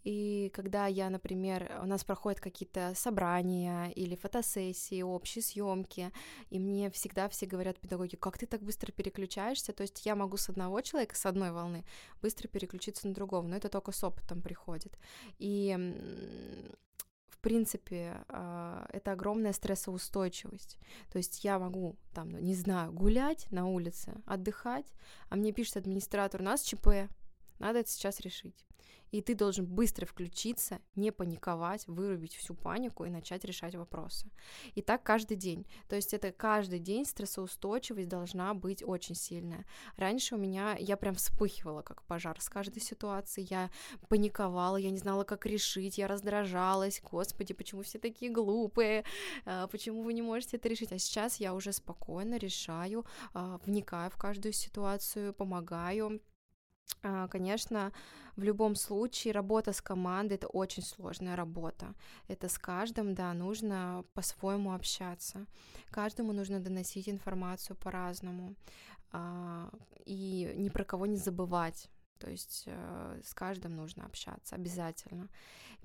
Speaker 2: и когда я, например, у нас проходят какие-то собрания или фотосессии, общие съемки, и мне всегда все говорят педагоги, как ты так быстро переключаешься, то есть я могу с одного человека, с одной волны, быстро переключиться на другого, но это только с опытом приходит. И в принципе, а, это огромная стрессоустойчивость. То есть я могу, там, не знаю, гулять на улице, отдыхать, а мне пишет администратор, у нас ЧП, надо это сейчас решить и ты должен быстро включиться, не паниковать, вырубить всю панику и начать решать вопросы. И так каждый день. То есть это каждый день стрессоустойчивость должна быть очень сильная. Раньше у меня, я прям вспыхивала как пожар с каждой ситуации, я паниковала, я не знала, как решить, я раздражалась, господи, почему все такие глупые, а, почему вы не можете это решить, а сейчас я уже спокойно решаю, а, вникаю в каждую ситуацию, помогаю, конечно, в любом случае работа с командой это очень сложная работа. Это с каждым, да, нужно по-своему общаться. Каждому нужно доносить информацию по-разному. А, и ни про кого не забывать. То есть э, с каждым нужно общаться обязательно.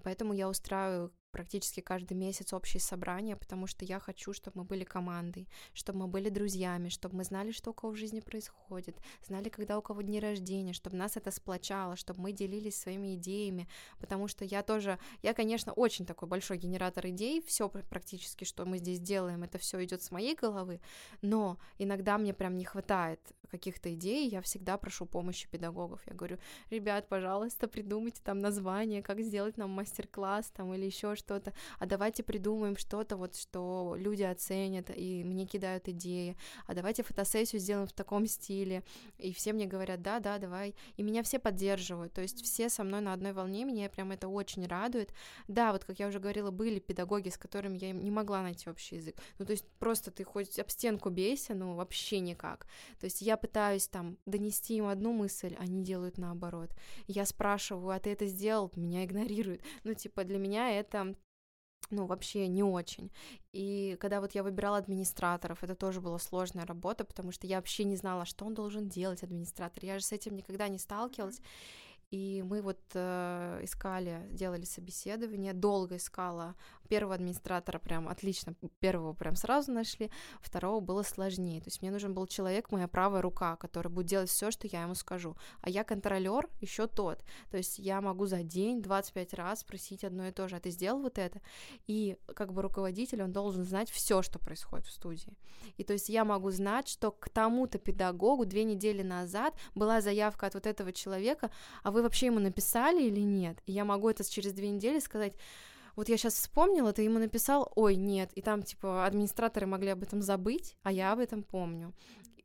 Speaker 2: Поэтому я устраиваю практически каждый месяц общие собрания, потому что я хочу, чтобы мы были командой, чтобы мы были друзьями, чтобы мы знали, что у кого в жизни происходит, знали, когда у кого дни рождения, чтобы нас это сплочало, чтобы мы делились своими идеями, потому что я тоже, я, конечно, очень такой большой генератор идей, все практически, что мы здесь делаем, это все идет с моей головы, но иногда мне прям не хватает каких-то идей, я всегда прошу помощи педагогов. Я говорю, ребят, пожалуйста, придумайте там название, как сделать нам мастер-класс там или еще что-то, а давайте придумаем что-то вот, что люди оценят и мне кидают идеи, а давайте фотосессию сделаем в таком стиле, и все мне говорят, да, да, давай, и меня все поддерживают, то есть все со мной на одной волне, меня прям это очень радует. Да, вот как я уже говорила, были педагоги, с которыми я не могла найти общий язык, ну то есть просто ты хоть об стенку бейся, ну вообще никак, то есть я пытаюсь там донести им одну мысль, они делают наоборот. Я спрашиваю, а ты это сделал? Меня игнорируют. Ну, типа, для меня это ну, вообще не очень. И когда вот я выбирала администраторов, это тоже была сложная работа, потому что я вообще не знала, что он должен делать, администратор. Я же с этим никогда не сталкивалась. И мы вот э, искали, делали собеседование, долго искала первого администратора прям отлично, первого прям сразу нашли, второго было сложнее. То есть мне нужен был человек, моя правая рука, который будет делать все, что я ему скажу. А я контролер еще тот. То есть я могу за день 25 раз спросить одно и то же, а ты сделал вот это? И как бы руководитель, он должен знать все, что происходит в студии. И то есть я могу знать, что к тому-то педагогу две недели назад была заявка от вот этого человека, а вы вообще ему написали или нет? И я могу это через две недели сказать, вот я сейчас вспомнила, ты ему написал, ой, нет, и там, типа, администраторы могли об этом забыть, а я об этом помню.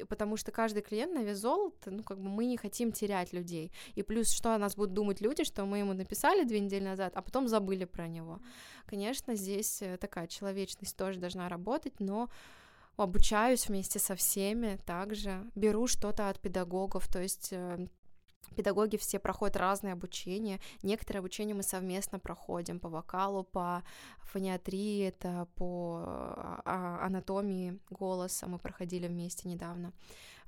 Speaker 2: Потому что каждый клиент на вес золота, ну, как бы мы не хотим терять людей. И плюс, что о нас будут думать люди, что мы ему написали две недели назад, а потом забыли про него. Конечно, здесь э, такая человечность тоже должна работать, но обучаюсь вместе со всеми также, беру что-то от педагогов, то есть э, Педагоги все проходят разные обучения. Некоторые обучения мы совместно проходим по вокалу, по фониатрии, это по а, а, анатомии голоса мы проходили вместе недавно.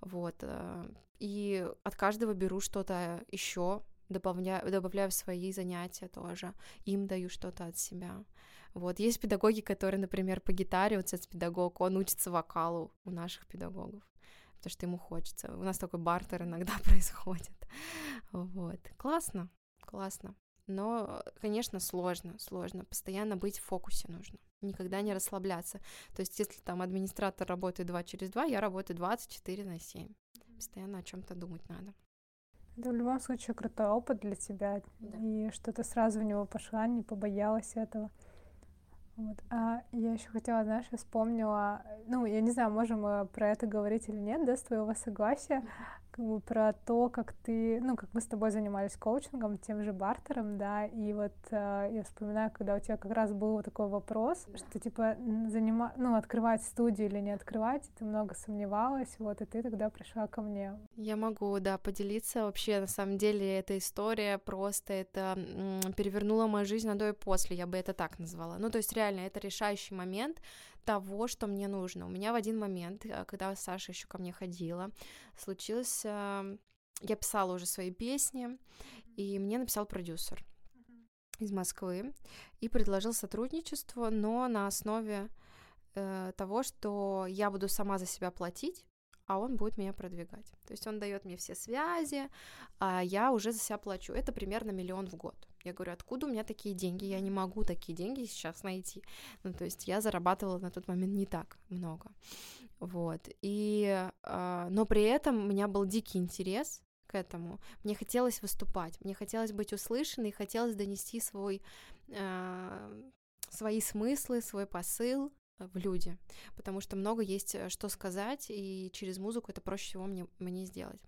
Speaker 2: Вот. Э, и от каждого беру что-то еще, добавляю, добавляю в свои занятия тоже. Им даю что-то от себя. Вот. Есть педагоги, которые, например, по гитаре, вот этот педагог, он учится вокалу у наших педагогов потому что ему хочется. У нас такой бартер иногда происходит. Вот. Классно, классно. Но, конечно, сложно, сложно. Постоянно быть в фокусе нужно. Никогда не расслабляться. То есть, если там администратор работает 2 через 2, я работаю 24 на 7. Постоянно о чем-то думать надо.
Speaker 1: Это в любом случае крутой опыт для тебя. Да. И что ты сразу в него пошла, не побоялась этого. Вот. А я еще хотела, знаешь, вспомнила, ну, я не знаю, можем мы про это говорить или нет, да, с твоего согласия, как бы про то, как ты, ну, как мы с тобой занимались коучингом, тем же бартером, да, и вот э, я вспоминаю, когда у тебя как раз был такой вопрос, что типа занима, ну, открывать студию или не открывать, ты много сомневалась, вот, и ты тогда пришла ко мне.
Speaker 2: Я могу, да, поделиться. Вообще, на самом деле, эта история просто это перевернула мою жизнь на до и после, я бы это так назвала. Ну, то есть реально это решающий момент того, что мне нужно. У меня в один момент, э, когда Саша еще ко мне ходила, случилось, э, я писала уже свои песни, и мне написал продюсер из Москвы и предложил сотрудничество, но на основе э, того, что я буду сама за себя платить, а он будет меня продвигать. То есть он дает мне все связи, а я уже за себя плачу. Это примерно миллион в год. Я говорю, откуда у меня такие деньги? Я не могу такие деньги сейчас найти. Ну, то есть я зарабатывала на тот момент не так много. Вот. И, э, но при этом у меня был дикий интерес к этому. Мне хотелось выступать, мне хотелось быть услышанной, хотелось донести свой, э, свои смыслы, свой посыл в люди, потому что много есть э, что сказать, и через музыку это проще всего мне, мне сделать.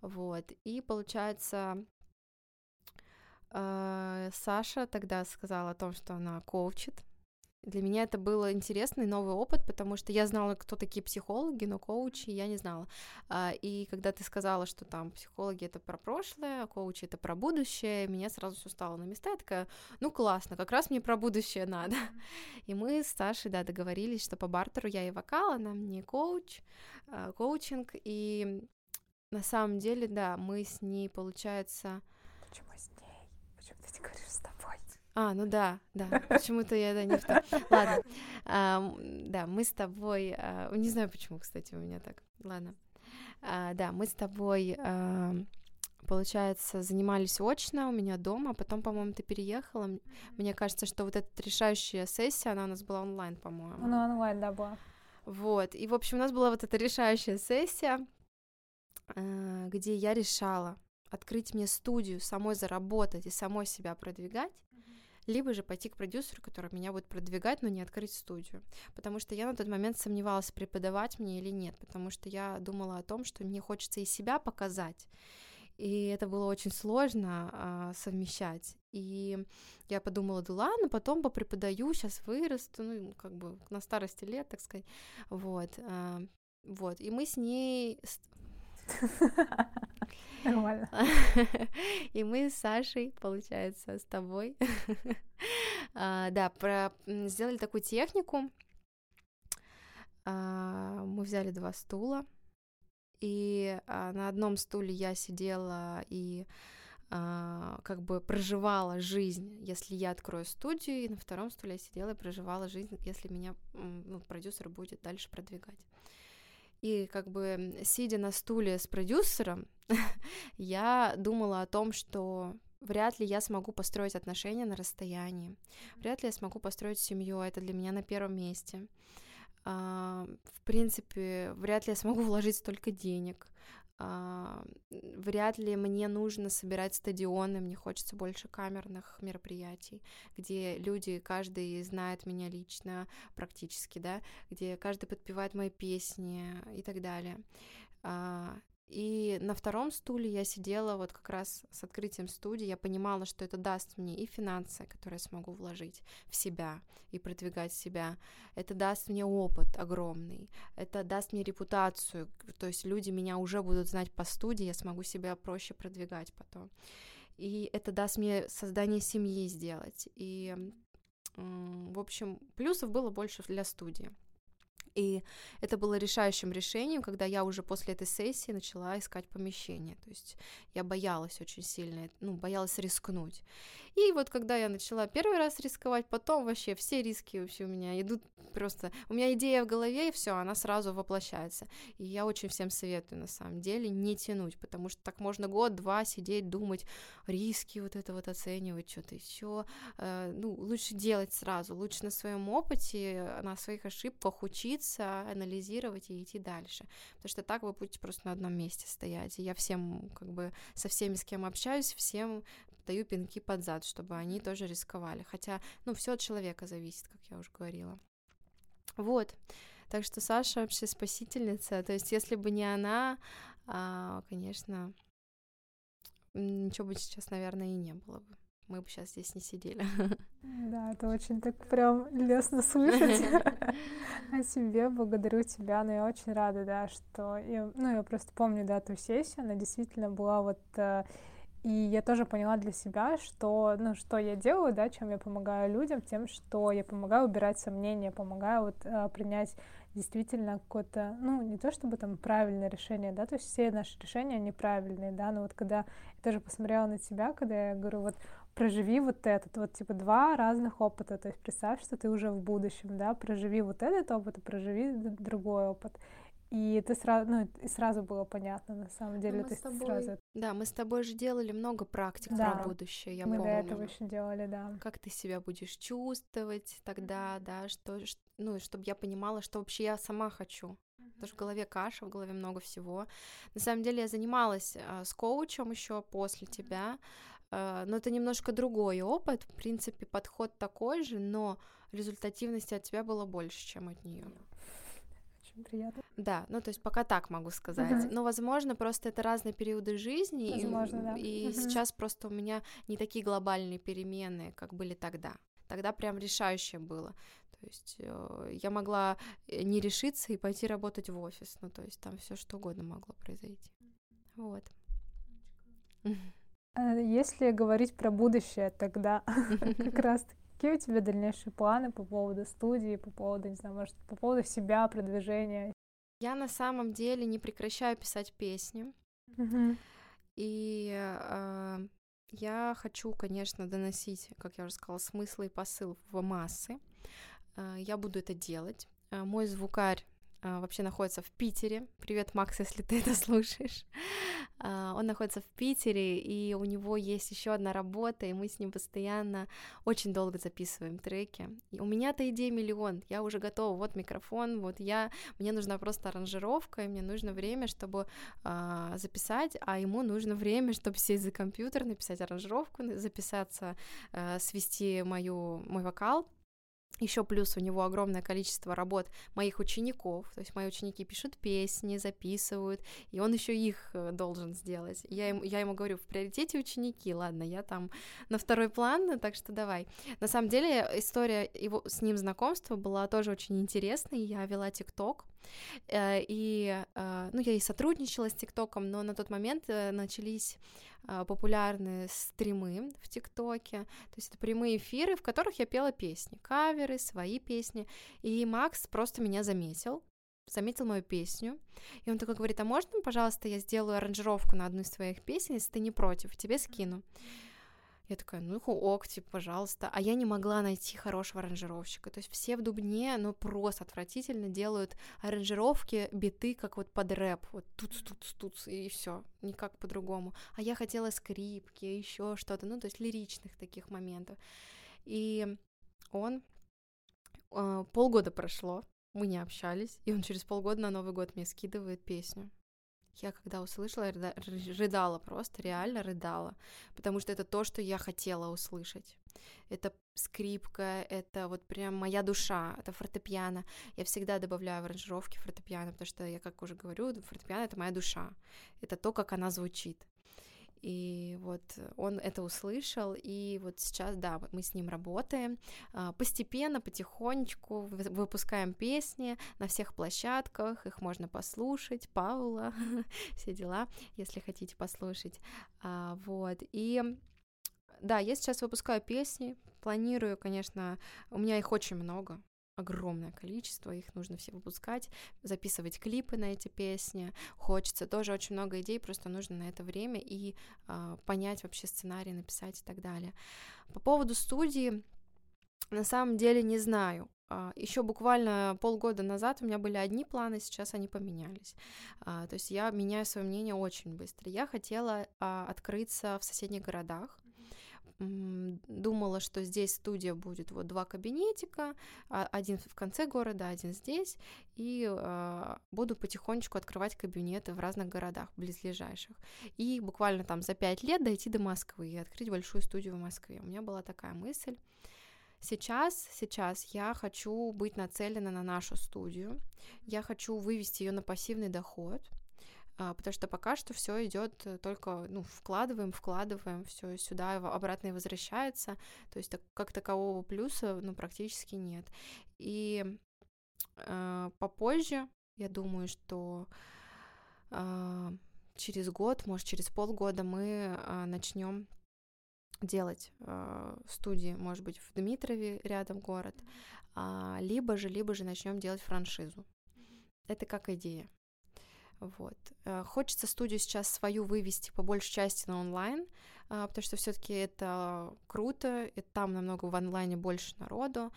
Speaker 2: Вот. И получается, Саша тогда сказала о том, что она коучит, для меня это был интересный новый опыт, потому что я знала, кто такие психологи, но коучи я не знала. А, и когда ты сказала, что там психологи это про прошлое, а коучи это про будущее, меня сразу все стало на места. Я такая, ну классно, как раз мне про будущее надо. И мы с Сашей, да, договорились, что по бартеру я и вокал, она мне коуч, а, коучинг. И на самом деле, да, мы с ней, получается...
Speaker 1: Почему с ней? Почему ты говоришь с тобой?
Speaker 2: А, ну да, да. Почему-то я да, не в том. Ладно. А, да, мы с тобой. А, не знаю почему, кстати, у меня так. Ладно. А, да, мы с тобой. А, получается, занимались очно у меня дома, а потом, по-моему, ты переехала. Мне кажется, что вот эта решающая сессия, она у нас была онлайн, по-моему.
Speaker 1: Она онлайн, да, была.
Speaker 2: Вот, и, в общем, у нас была вот эта решающая сессия, э, где я решала, открыть мне студию, самой заработать и самой себя продвигать, либо же пойти к продюсеру, который меня будет продвигать, но не открыть студию. Потому что я на тот момент сомневалась, преподавать мне или нет, потому что я думала о том, что мне хочется и себя показать, и это было очень сложно а, совмещать. И я подумала, да ладно, потом попреподаю, сейчас вырасту, ну, как бы на старости лет, так сказать. Вот. А, вот. И мы с ней...
Speaker 1: Нормально.
Speaker 2: И мы с Сашей, получается, с тобой, а, да, сделали такую технику. А, мы взяли два стула, и а, на одном стуле я сидела и как бы проживала жизнь, если я открою студию, и на втором стуле я сидела и проживала жизнь, если меня ну, продюсер будет дальше продвигать. И как бы сидя на стуле с продюсером, я думала о том, что вряд ли я смогу построить отношения на расстоянии, вряд ли я смогу построить семью, это для меня на первом месте. А, в принципе, вряд ли я смогу вложить столько денег. А, вряд ли мне нужно собирать стадионы, мне хочется больше камерных мероприятий, где люди, каждый знает меня лично практически, да, где каждый подпевает мои песни и так далее. И на втором стуле я сидела вот как раз с открытием студии, я понимала, что это даст мне и финансы, которые я смогу вложить в себя и продвигать себя. Это даст мне опыт огромный, это даст мне репутацию, то есть люди меня уже будут знать по студии, я смогу себя проще продвигать потом. И это даст мне создание семьи сделать. И, в общем, плюсов было больше для студии. И это было решающим решением, когда я уже после этой сессии начала искать помещение. То есть я боялась очень сильно, ну, боялась рискнуть. И вот когда я начала первый раз рисковать, потом вообще все риски вообще у меня идут просто... У меня идея в голове, и все, она сразу воплощается. И я очень всем советую, на самом деле, не тянуть, потому что так можно год-два сидеть, думать, риски вот это вот оценивать, что-то еще. Э, ну, лучше делать сразу, лучше на своем опыте, на своих ошибках учиться, анализировать и идти дальше. Потому что так вы будете просто на одном месте стоять. И я всем, как бы, со всеми, с кем общаюсь, всем даю пинки под зад, чтобы они тоже рисковали. Хотя, ну, все от человека зависит, как я уже говорила. Вот. Так что Саша вообще спасительница. То есть, если бы не она, а, конечно, ничего бы сейчас, наверное, и не было бы. Мы бы сейчас здесь не сидели.
Speaker 1: Да, это очень так прям лестно слышать о себе. Благодарю тебя. Но я очень рада, да, что... Ну, я просто помню, да, ту сессию. Она действительно была вот э, и я тоже поняла для себя, что, ну, что я делаю, да, чем я помогаю людям, тем, что я помогаю убирать сомнения, помогаю вот э, принять действительно какое-то, ну, не то чтобы там правильное решение, да, то есть все наши решения неправильные, да, но вот когда я тоже посмотрела на тебя, когда я говорю, вот проживи вот этот, вот типа два разных опыта, то есть представь, что ты уже в будущем, да, проживи вот этот опыт и проживи другой опыт. И ты сразу, ну, и сразу было понятно, на самом ну, деле, ты
Speaker 2: тобой...
Speaker 1: сразу...
Speaker 2: Да, мы с тобой же делали много практик да. про будущее, я
Speaker 1: мы
Speaker 2: помню.
Speaker 1: Мы до этого еще делали, да.
Speaker 2: Как ты себя будешь чувствовать тогда, да, что, ну, чтобы я понимала, что вообще я сама хочу. Потому что в голове каша, в голове много всего. На самом деле я занималась э, с коучем еще после тебя, э, но это немножко другой опыт. В принципе, подход такой же, но результативности от тебя было больше, чем от нее
Speaker 1: очень приятно.
Speaker 2: Да, ну то есть пока так могу сказать. Uh-huh. Но, возможно, просто это разные периоды жизни.
Speaker 1: Возможно,
Speaker 2: и,
Speaker 1: да.
Speaker 2: И uh-huh. сейчас просто у меня не такие глобальные перемены, как были тогда. Тогда прям решающее было. То есть э, я могла э, не решиться и пойти работать в офис. Ну, то есть там все что угодно могло произойти. Вот.
Speaker 1: А если говорить про будущее, тогда как раз Какие у тебя дальнейшие планы по поводу студии, по поводу, не знаю, может, по поводу себя, продвижения?
Speaker 2: Я на самом деле не прекращаю писать песни.
Speaker 1: Mm-hmm.
Speaker 2: И э, я хочу, конечно, доносить, как я уже сказала, смысл и посыл в массы. Э, я буду это делать. Э, мой звукарь а, вообще находится в Питере. Привет, Макс, если ты это слушаешь. А, он находится в Питере, и у него есть еще одна работа, и мы с ним постоянно очень долго записываем треки. И у меня-то идей миллион, я уже готова, вот микрофон, вот я, мне нужна просто аранжировка, и мне нужно время, чтобы а, записать, а ему нужно время, чтобы сесть за компьютер, написать аранжировку, записаться, а, свести мою, мой вокал, еще плюс у него огромное количество работ моих учеников, то есть мои ученики пишут песни, записывают, и он еще их э, должен сделать. Я ему, я ему говорю, в приоритете ученики, ладно, я там на второй план, так что давай. На самом деле история его с ним знакомства была тоже очень интересной. Я вела ТикТок, э, и, э, ну, я и сотрудничала с ТикТоком, но на тот момент начались а, популярные стримы в ТикТоке, то есть это прямые эфиры, в которых я пела песни, каверы, свои песни, и Макс просто меня заметил, заметил мою песню, и он такой говорит, а можно, пожалуйста, я сделаю аранжировку на одну из твоих песен, если ты не против, тебе скину. Я такая, ну ок, типа, пожалуйста. А я не могла найти хорошего аранжировщика. То есть все в Дубне, ну, просто отвратительно делают аранжировки, биты, как вот под рэп. Вот тут тут тут и все, никак по-другому. А я хотела скрипки, еще что-то, ну, то есть лиричных таких моментов. И он... Э, полгода прошло, мы не общались, и он через полгода на Новый год мне скидывает песню. Я когда услышала, рыдала просто, реально рыдала, потому что это то, что я хотела услышать. Это скрипка, это вот прям моя душа, это фортепиано. Я всегда добавляю в аранжировки фортепиано, потому что я, как уже говорю, фортепиано — это моя душа. Это то, как она звучит. И вот он это услышал, и вот сейчас, да, мы с ним работаем. А, постепенно, потихонечку выпускаем песни на всех площадках, их можно послушать, Паула, все дела, если хотите послушать. А, вот, и да, я сейчас выпускаю песни, планирую, конечно, у меня их очень много, огромное количество, их нужно все выпускать, записывать клипы на эти песни. Хочется тоже очень много идей, просто нужно на это время и э, понять вообще сценарий, написать и так далее. По поводу студии, на самом деле не знаю. А, Еще буквально полгода назад у меня были одни планы, сейчас они поменялись. А, то есть я меняю свое мнение очень быстро. Я хотела открыться в соседних городах, думала, что здесь студия будет вот два кабинетика, а, один в конце города, один здесь, и э, буду потихонечку открывать кабинеты в разных городах, близлежащих. И буквально там за пять лет дойти до Москвы и открыть большую студию в Москве. У меня была такая мысль. Сейчас, сейчас я хочу быть нацелена на нашу студию. Я хочу вывести ее на пассивный доход. А, потому что пока что все идет э, только, ну, вкладываем, вкладываем, все сюда обратно и возвращается, то есть так, как такового плюса, ну, практически нет. И э, попозже, я думаю, что э, через год, может, через полгода мы э, начнем делать э, студии, может быть, в Дмитрове рядом город, э, либо же, либо же начнем делать франшизу. Это как идея. Вот. Э, хочется студию сейчас свою вывести по большей части на онлайн, потому что все-таки это круто, и там намного в онлайне больше народу,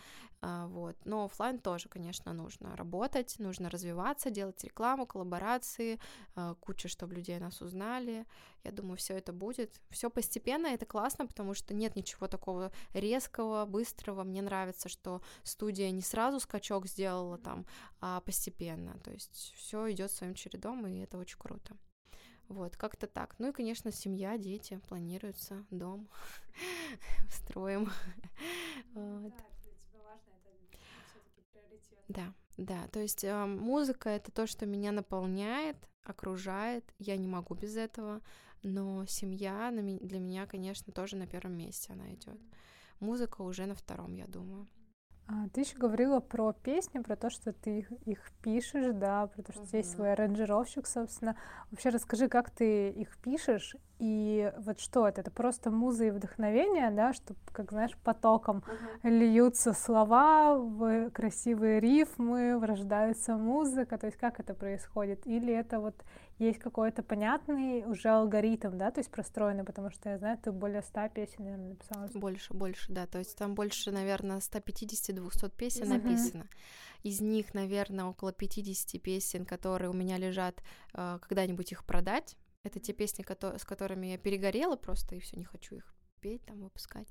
Speaker 2: а, вот. Но офлайн тоже, конечно, нужно работать, нужно развиваться, делать рекламу, коллаборации, а, куча, чтобы людей нас узнали. Я думаю, все это будет. Все постепенно, это классно, потому что нет ничего такого резкого, быстрого. Мне нравится, что студия не сразу скачок сделала там, а постепенно. То есть все идет своим чередом, и это очень круто. Вот, как-то так. Ну и, конечно, семья, дети, планируется, дом, строим. вот. Да, да, то есть э, музыка это то, что меня наполняет, окружает, я не могу без этого, но семья для меня, конечно, тоже на первом месте она идет. Музыка уже на втором, я думаю.
Speaker 1: А, ты еще говорила про песни, про то, что ты их, их пишешь, да, про то, что uh-huh. есть свой аранжировщик, собственно. Вообще расскажи, как ты их пишешь И вот что это? Это просто муза и вдохновение, да, что, как знаешь, потоком uh-huh. льются слова, в красивые рифмы, рождается музыка. То есть как это происходит? Или это вот есть какой-то понятный уже алгоритм, да, то есть простроенный, потому что я знаю, ты более 100 песен, наверное, написала.
Speaker 2: Больше, больше, да, то есть там больше, наверное, 150-200 песен uh-huh. написано. Из них, наверное, около 50 песен, которые у меня лежат, э, когда-нибудь их продать, это те песни, с которыми я перегорела просто, и все, не хочу их петь, там, выпускать.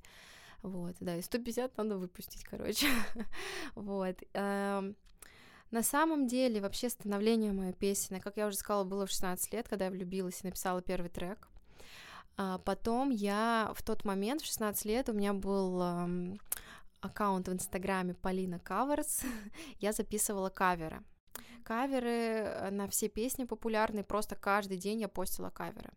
Speaker 2: Вот, да, и 150 надо выпустить, короче. вот. Эм, на самом деле, вообще становление моей песни, как я уже сказала, было в 16 лет, когда я влюбилась и написала первый трек. А потом я в тот момент, в 16 лет, у меня был эм, аккаунт в Инстаграме Полина Каверс. я записывала каверы каверы э, на все песни популярные, просто каждый день я постила каверы.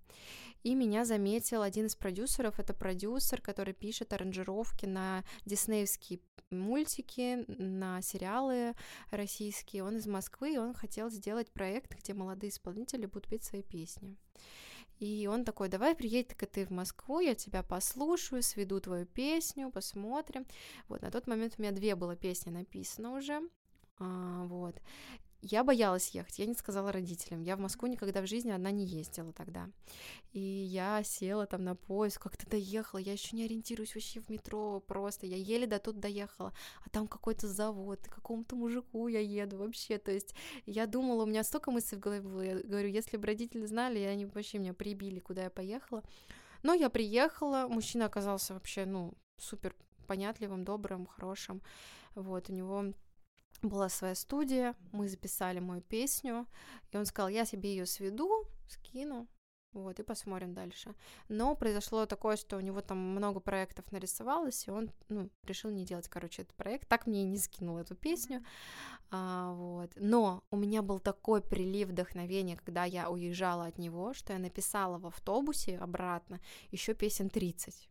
Speaker 2: И меня заметил один из продюсеров, это продюсер, который пишет аранжировки на диснеевские мультики, на сериалы российские. Он из Москвы, и он хотел сделать проект, где молодые исполнители будут петь свои песни. И он такой, давай приедь-ка ты в Москву, я тебя послушаю, сведу твою песню, посмотрим. Вот, на тот момент у меня две было песни написано уже, а, вот. Я боялась ехать, я не сказала родителям. Я в Москву никогда в жизни одна не ездила тогда. И я села там на поезд, как-то доехала, я еще не ориентируюсь вообще в метро просто. Я еле до тут доехала, а там какой-то завод, и какому-то мужику я еду вообще. То есть я думала, у меня столько мыслей в голове было. Я говорю, если бы родители знали, они вообще меня прибили, куда я поехала. Но я приехала, мужчина оказался вообще, ну, супер понятливым, добрым, хорошим. Вот, у него была своя студия, мы записали мою песню, и он сказал, я себе ее сведу, скину, вот, и посмотрим дальше. Но произошло такое, что у него там много проектов нарисовалось, и он, ну, решил не делать, короче, этот проект. Так мне и не скинул эту песню, а, вот. Но у меня был такой прилив вдохновения, когда я уезжала от него, что я написала в автобусе обратно еще песен 30.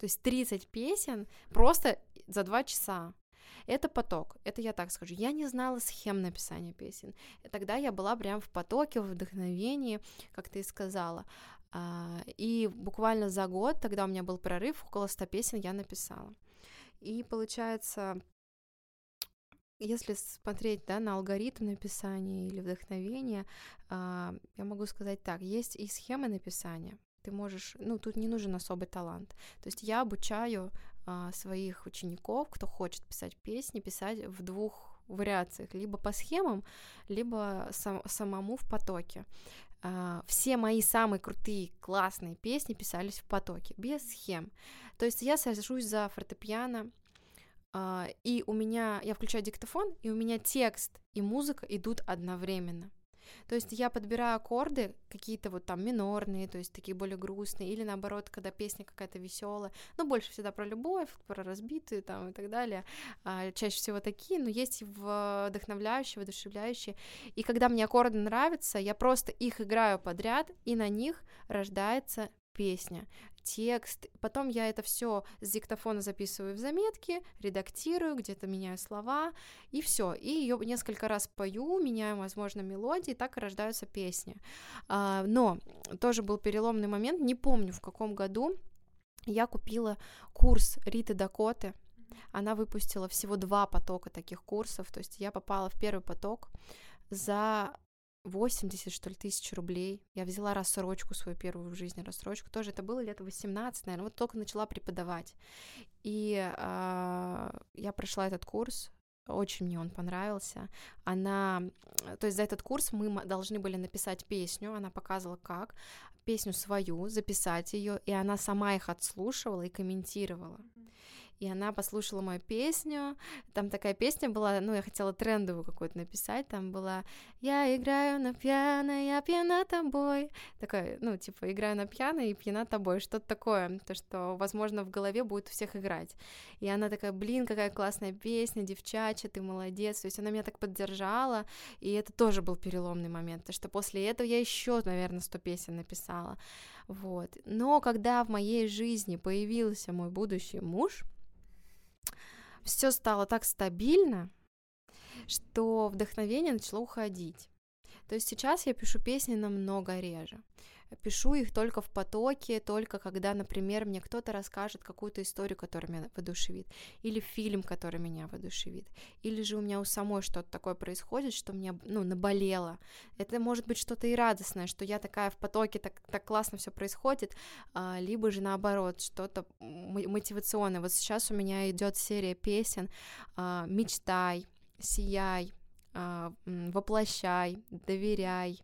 Speaker 2: То есть 30 песен просто за два часа. Это поток, это я так скажу. Я не знала схем написания песен. Тогда я была прям в потоке, в вдохновении, как ты и сказала. А, и буквально за год, тогда у меня был прорыв, около 100 песен я написала. И получается, если смотреть да, на алгоритм написания или вдохновения, а, я могу сказать так, есть и схемы написания, ты можешь, ну, тут не нужен особый талант. То есть я обучаю своих учеников, кто хочет писать песни, писать в двух вариациях, либо по схемам, либо сам, самому в потоке. А, все мои самые крутые, классные песни писались в потоке, без схем. То есть я сажусь за фортепиано, а, и у меня, я включаю диктофон, и у меня текст и музыка идут одновременно. То есть я подбираю аккорды какие-то вот там минорные, то есть такие более грустные, или наоборот, когда песня какая-то веселая, ну, больше всегда про любовь, про разбитые там и так далее, а, чаще всего такие, но есть и вдохновляющие, воодушевляющие, и когда мне аккорды нравятся, я просто их играю подряд, и на них рождается песня текст. Потом я это все с диктофона записываю в заметки, редактирую, где-то меняю слова, и все. И ее несколько раз пою, меняю, возможно, мелодии, так и рождаются песни. А, но тоже был переломный момент, не помню в каком году, я купила курс Риты Дакоты. Она выпустила всего два потока таких курсов, то есть я попала в первый поток за 80, что ли, тысяч рублей. Я взяла рассрочку, свою первую в жизни рассрочку. Тоже это было лет 18, наверное, вот только начала преподавать. И э, я прошла этот курс, очень мне он понравился. Она, то есть за этот курс мы должны были написать песню, она показывала как, песню свою, записать ее, и она сама их отслушивала и комментировала. Mm-hmm и она послушала мою песню, там такая песня была, ну, я хотела трендовую какую-то написать, там была «Я играю на пьяно, я пьяна тобой», такая, ну, типа, играю на пьяно и пьяна тобой, что-то такое, то, что, возможно, в голове будет у всех играть, и она такая, блин, какая классная песня, девчачья, ты молодец, то есть она меня так поддержала, и это тоже был переломный момент, потому что после этого я еще, наверное, сто песен написала, вот, но когда в моей жизни появился мой будущий муж, все стало так стабильно, что вдохновение начало уходить. То есть сейчас я пишу песни намного реже. Пишу их только в потоке, только когда, например, мне кто-то расскажет какую-то историю, которая меня воодушевит, или фильм, который меня воодушевит, или же у меня у самой что-то такое происходит, что мне, ну, наболело. Это может быть что-то и радостное, что я такая в потоке, так, так классно все происходит, а, либо же наоборот, что-то мотивационное. Вот сейчас у меня идет серия песен а, «Мечтай», «Сияй», а, «Воплощай», «Доверяй»,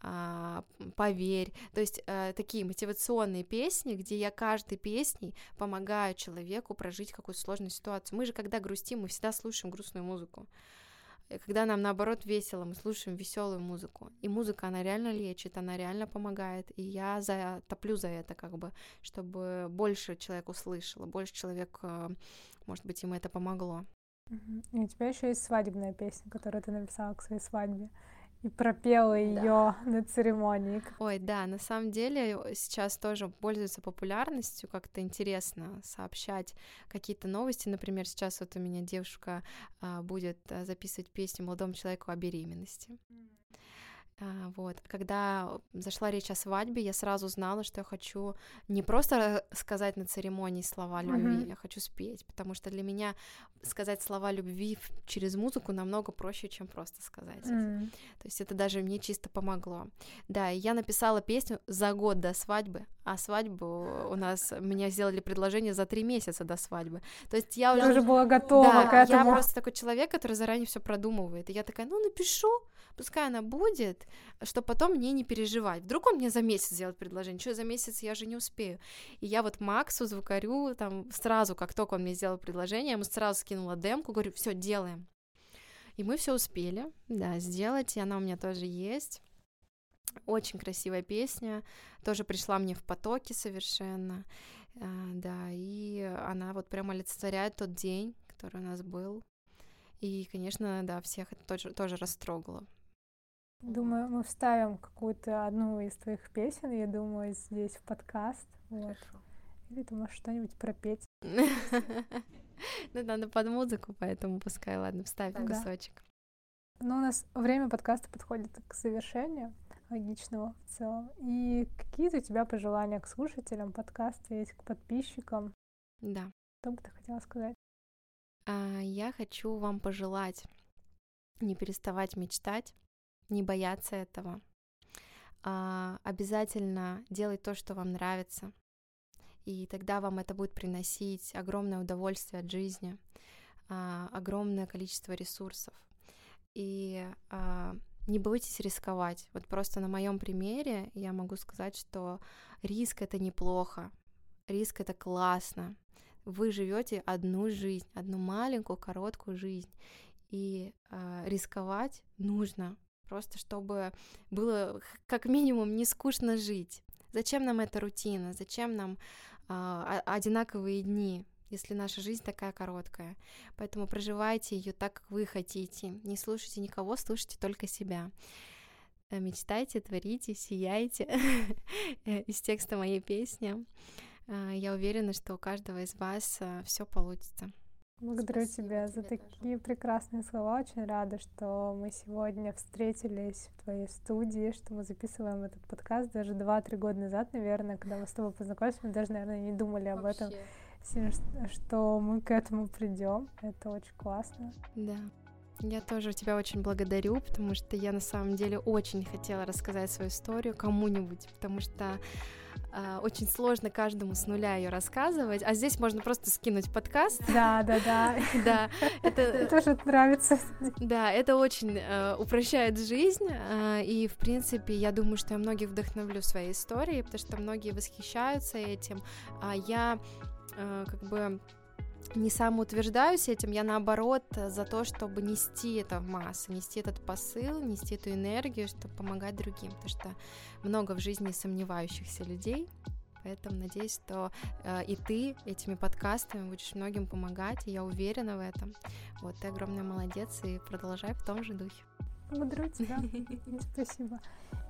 Speaker 2: поверь. То есть э, такие мотивационные песни, где я каждой песней помогаю человеку прожить какую-то сложную ситуацию. Мы же, когда грустим, мы всегда слушаем грустную музыку. Когда нам наоборот весело, мы слушаем веселую музыку. И музыка, она реально лечит, она реально помогает. И я за, топлю за это, как бы, чтобы больше человек услышал, больше человек, э, может быть, ему это помогло.
Speaker 1: И у тебя еще есть свадебная песня, которую ты написала к своей свадьбе и пропела ее да. на церемонии.
Speaker 2: Ой, да, на самом деле сейчас тоже пользуется популярностью, как-то интересно сообщать какие-то новости. Например, сейчас вот у меня девушка а, будет а, записывать песню молодому человеку о беременности. Mm. А, вот. Когда зашла речь о свадьбе, я сразу знала, что я хочу не просто сказать на церемонии слова любви, mm-hmm. я хочу спеть, потому что для меня сказать слова любви через музыку намного проще, чем просто сказать. Mm-hmm. То есть это даже мне чисто помогло. Да, я написала песню за год до свадьбы, а свадьбу у нас меня сделали предложение за три месяца до свадьбы. То есть я уже,
Speaker 1: уже была готова
Speaker 2: да,
Speaker 1: к этому.
Speaker 2: Я просто такой человек, который заранее все продумывает. И я такая, ну напишу, пускай она будет, чтобы потом мне не переживать. Вдруг он мне за месяц сделает предложение, что за месяц я же не успею. И я вот Максу, звукарю, там сразу, как только он мне сделал предложение, я ему сразу скинула демку, говорю, все, делаем. И мы все успели, да, сделать, и она у меня тоже есть. Очень красивая песня, тоже пришла мне в потоке совершенно, а, да, и она вот прямо олицетворяет тот день, который у нас был. И, конечно, да, всех это тоже, тоже растрогало.
Speaker 1: Думаю, мы вставим какую-то одну из твоих песен, я думаю, здесь в подкаст. Вот. Или ты можешь что-нибудь пропеть.
Speaker 2: Ну, надо под музыку, поэтому пускай, ладно, вставим кусочек.
Speaker 1: Ну, у нас время подкаста подходит к завершению логичного в целом. И какие-то у тебя пожелания к слушателям подкаста есть, к подписчикам?
Speaker 2: Да.
Speaker 1: Что бы ты хотела сказать?
Speaker 2: А, я хочу вам пожелать не переставать мечтать, не бояться этого. А, обязательно делать то, что вам нравится. И тогда вам это будет приносить огромное удовольствие от жизни, а, огромное количество ресурсов. И а, не бойтесь рисковать. Вот просто на моем примере я могу сказать, что риск это неплохо, риск это классно. Вы живете одну жизнь, одну маленькую, короткую жизнь. И э, рисковать нужно, просто чтобы было как минимум не скучно жить. Зачем нам эта рутина? Зачем нам э, одинаковые дни? если наша жизнь такая короткая. Поэтому проживайте ее так, как вы хотите. Не слушайте никого, слушайте только себя. Э, мечтайте, творите, сияйте. Э, из текста моей песни. Э, я уверена, что у каждого из вас все получится.
Speaker 1: Благодарю Спасибо тебя за такие тоже. прекрасные слова. Очень рада, что мы сегодня встретились в твоей студии, что мы записываем этот подкаст даже 2-3 года назад, наверное, когда мы с тобой познакомились, мы даже, наверное, не думали об Вообще. этом что мы к этому придем. Это очень классно.
Speaker 2: Да. Я тоже тебя очень благодарю, потому что я на самом деле очень хотела рассказать свою историю кому-нибудь, потому что очень сложно каждому с нуля ее рассказывать, а здесь можно просто скинуть подкаст.
Speaker 1: Да, да, да.
Speaker 2: Да,
Speaker 1: это тоже нравится.
Speaker 2: Да, это очень э, упрощает жизнь, э, и в принципе я думаю, что я многих вдохновлю своей историей, потому что многие восхищаются этим. А я Э, как бы не самоутверждаюсь этим, я наоборот за то, чтобы нести это в массы, нести этот посыл, нести эту энергию, чтобы помогать другим, потому что много в жизни сомневающихся людей, поэтому надеюсь, что э, и ты этими подкастами будешь многим помогать, и я уверена в этом. Вот, ты огромная молодец, и продолжай в том же духе.
Speaker 1: Благодарю тебя. Спасибо.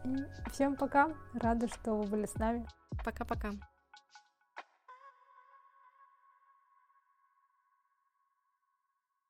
Speaker 1: И всем пока. Рада, что вы были с нами.
Speaker 2: Пока-пока.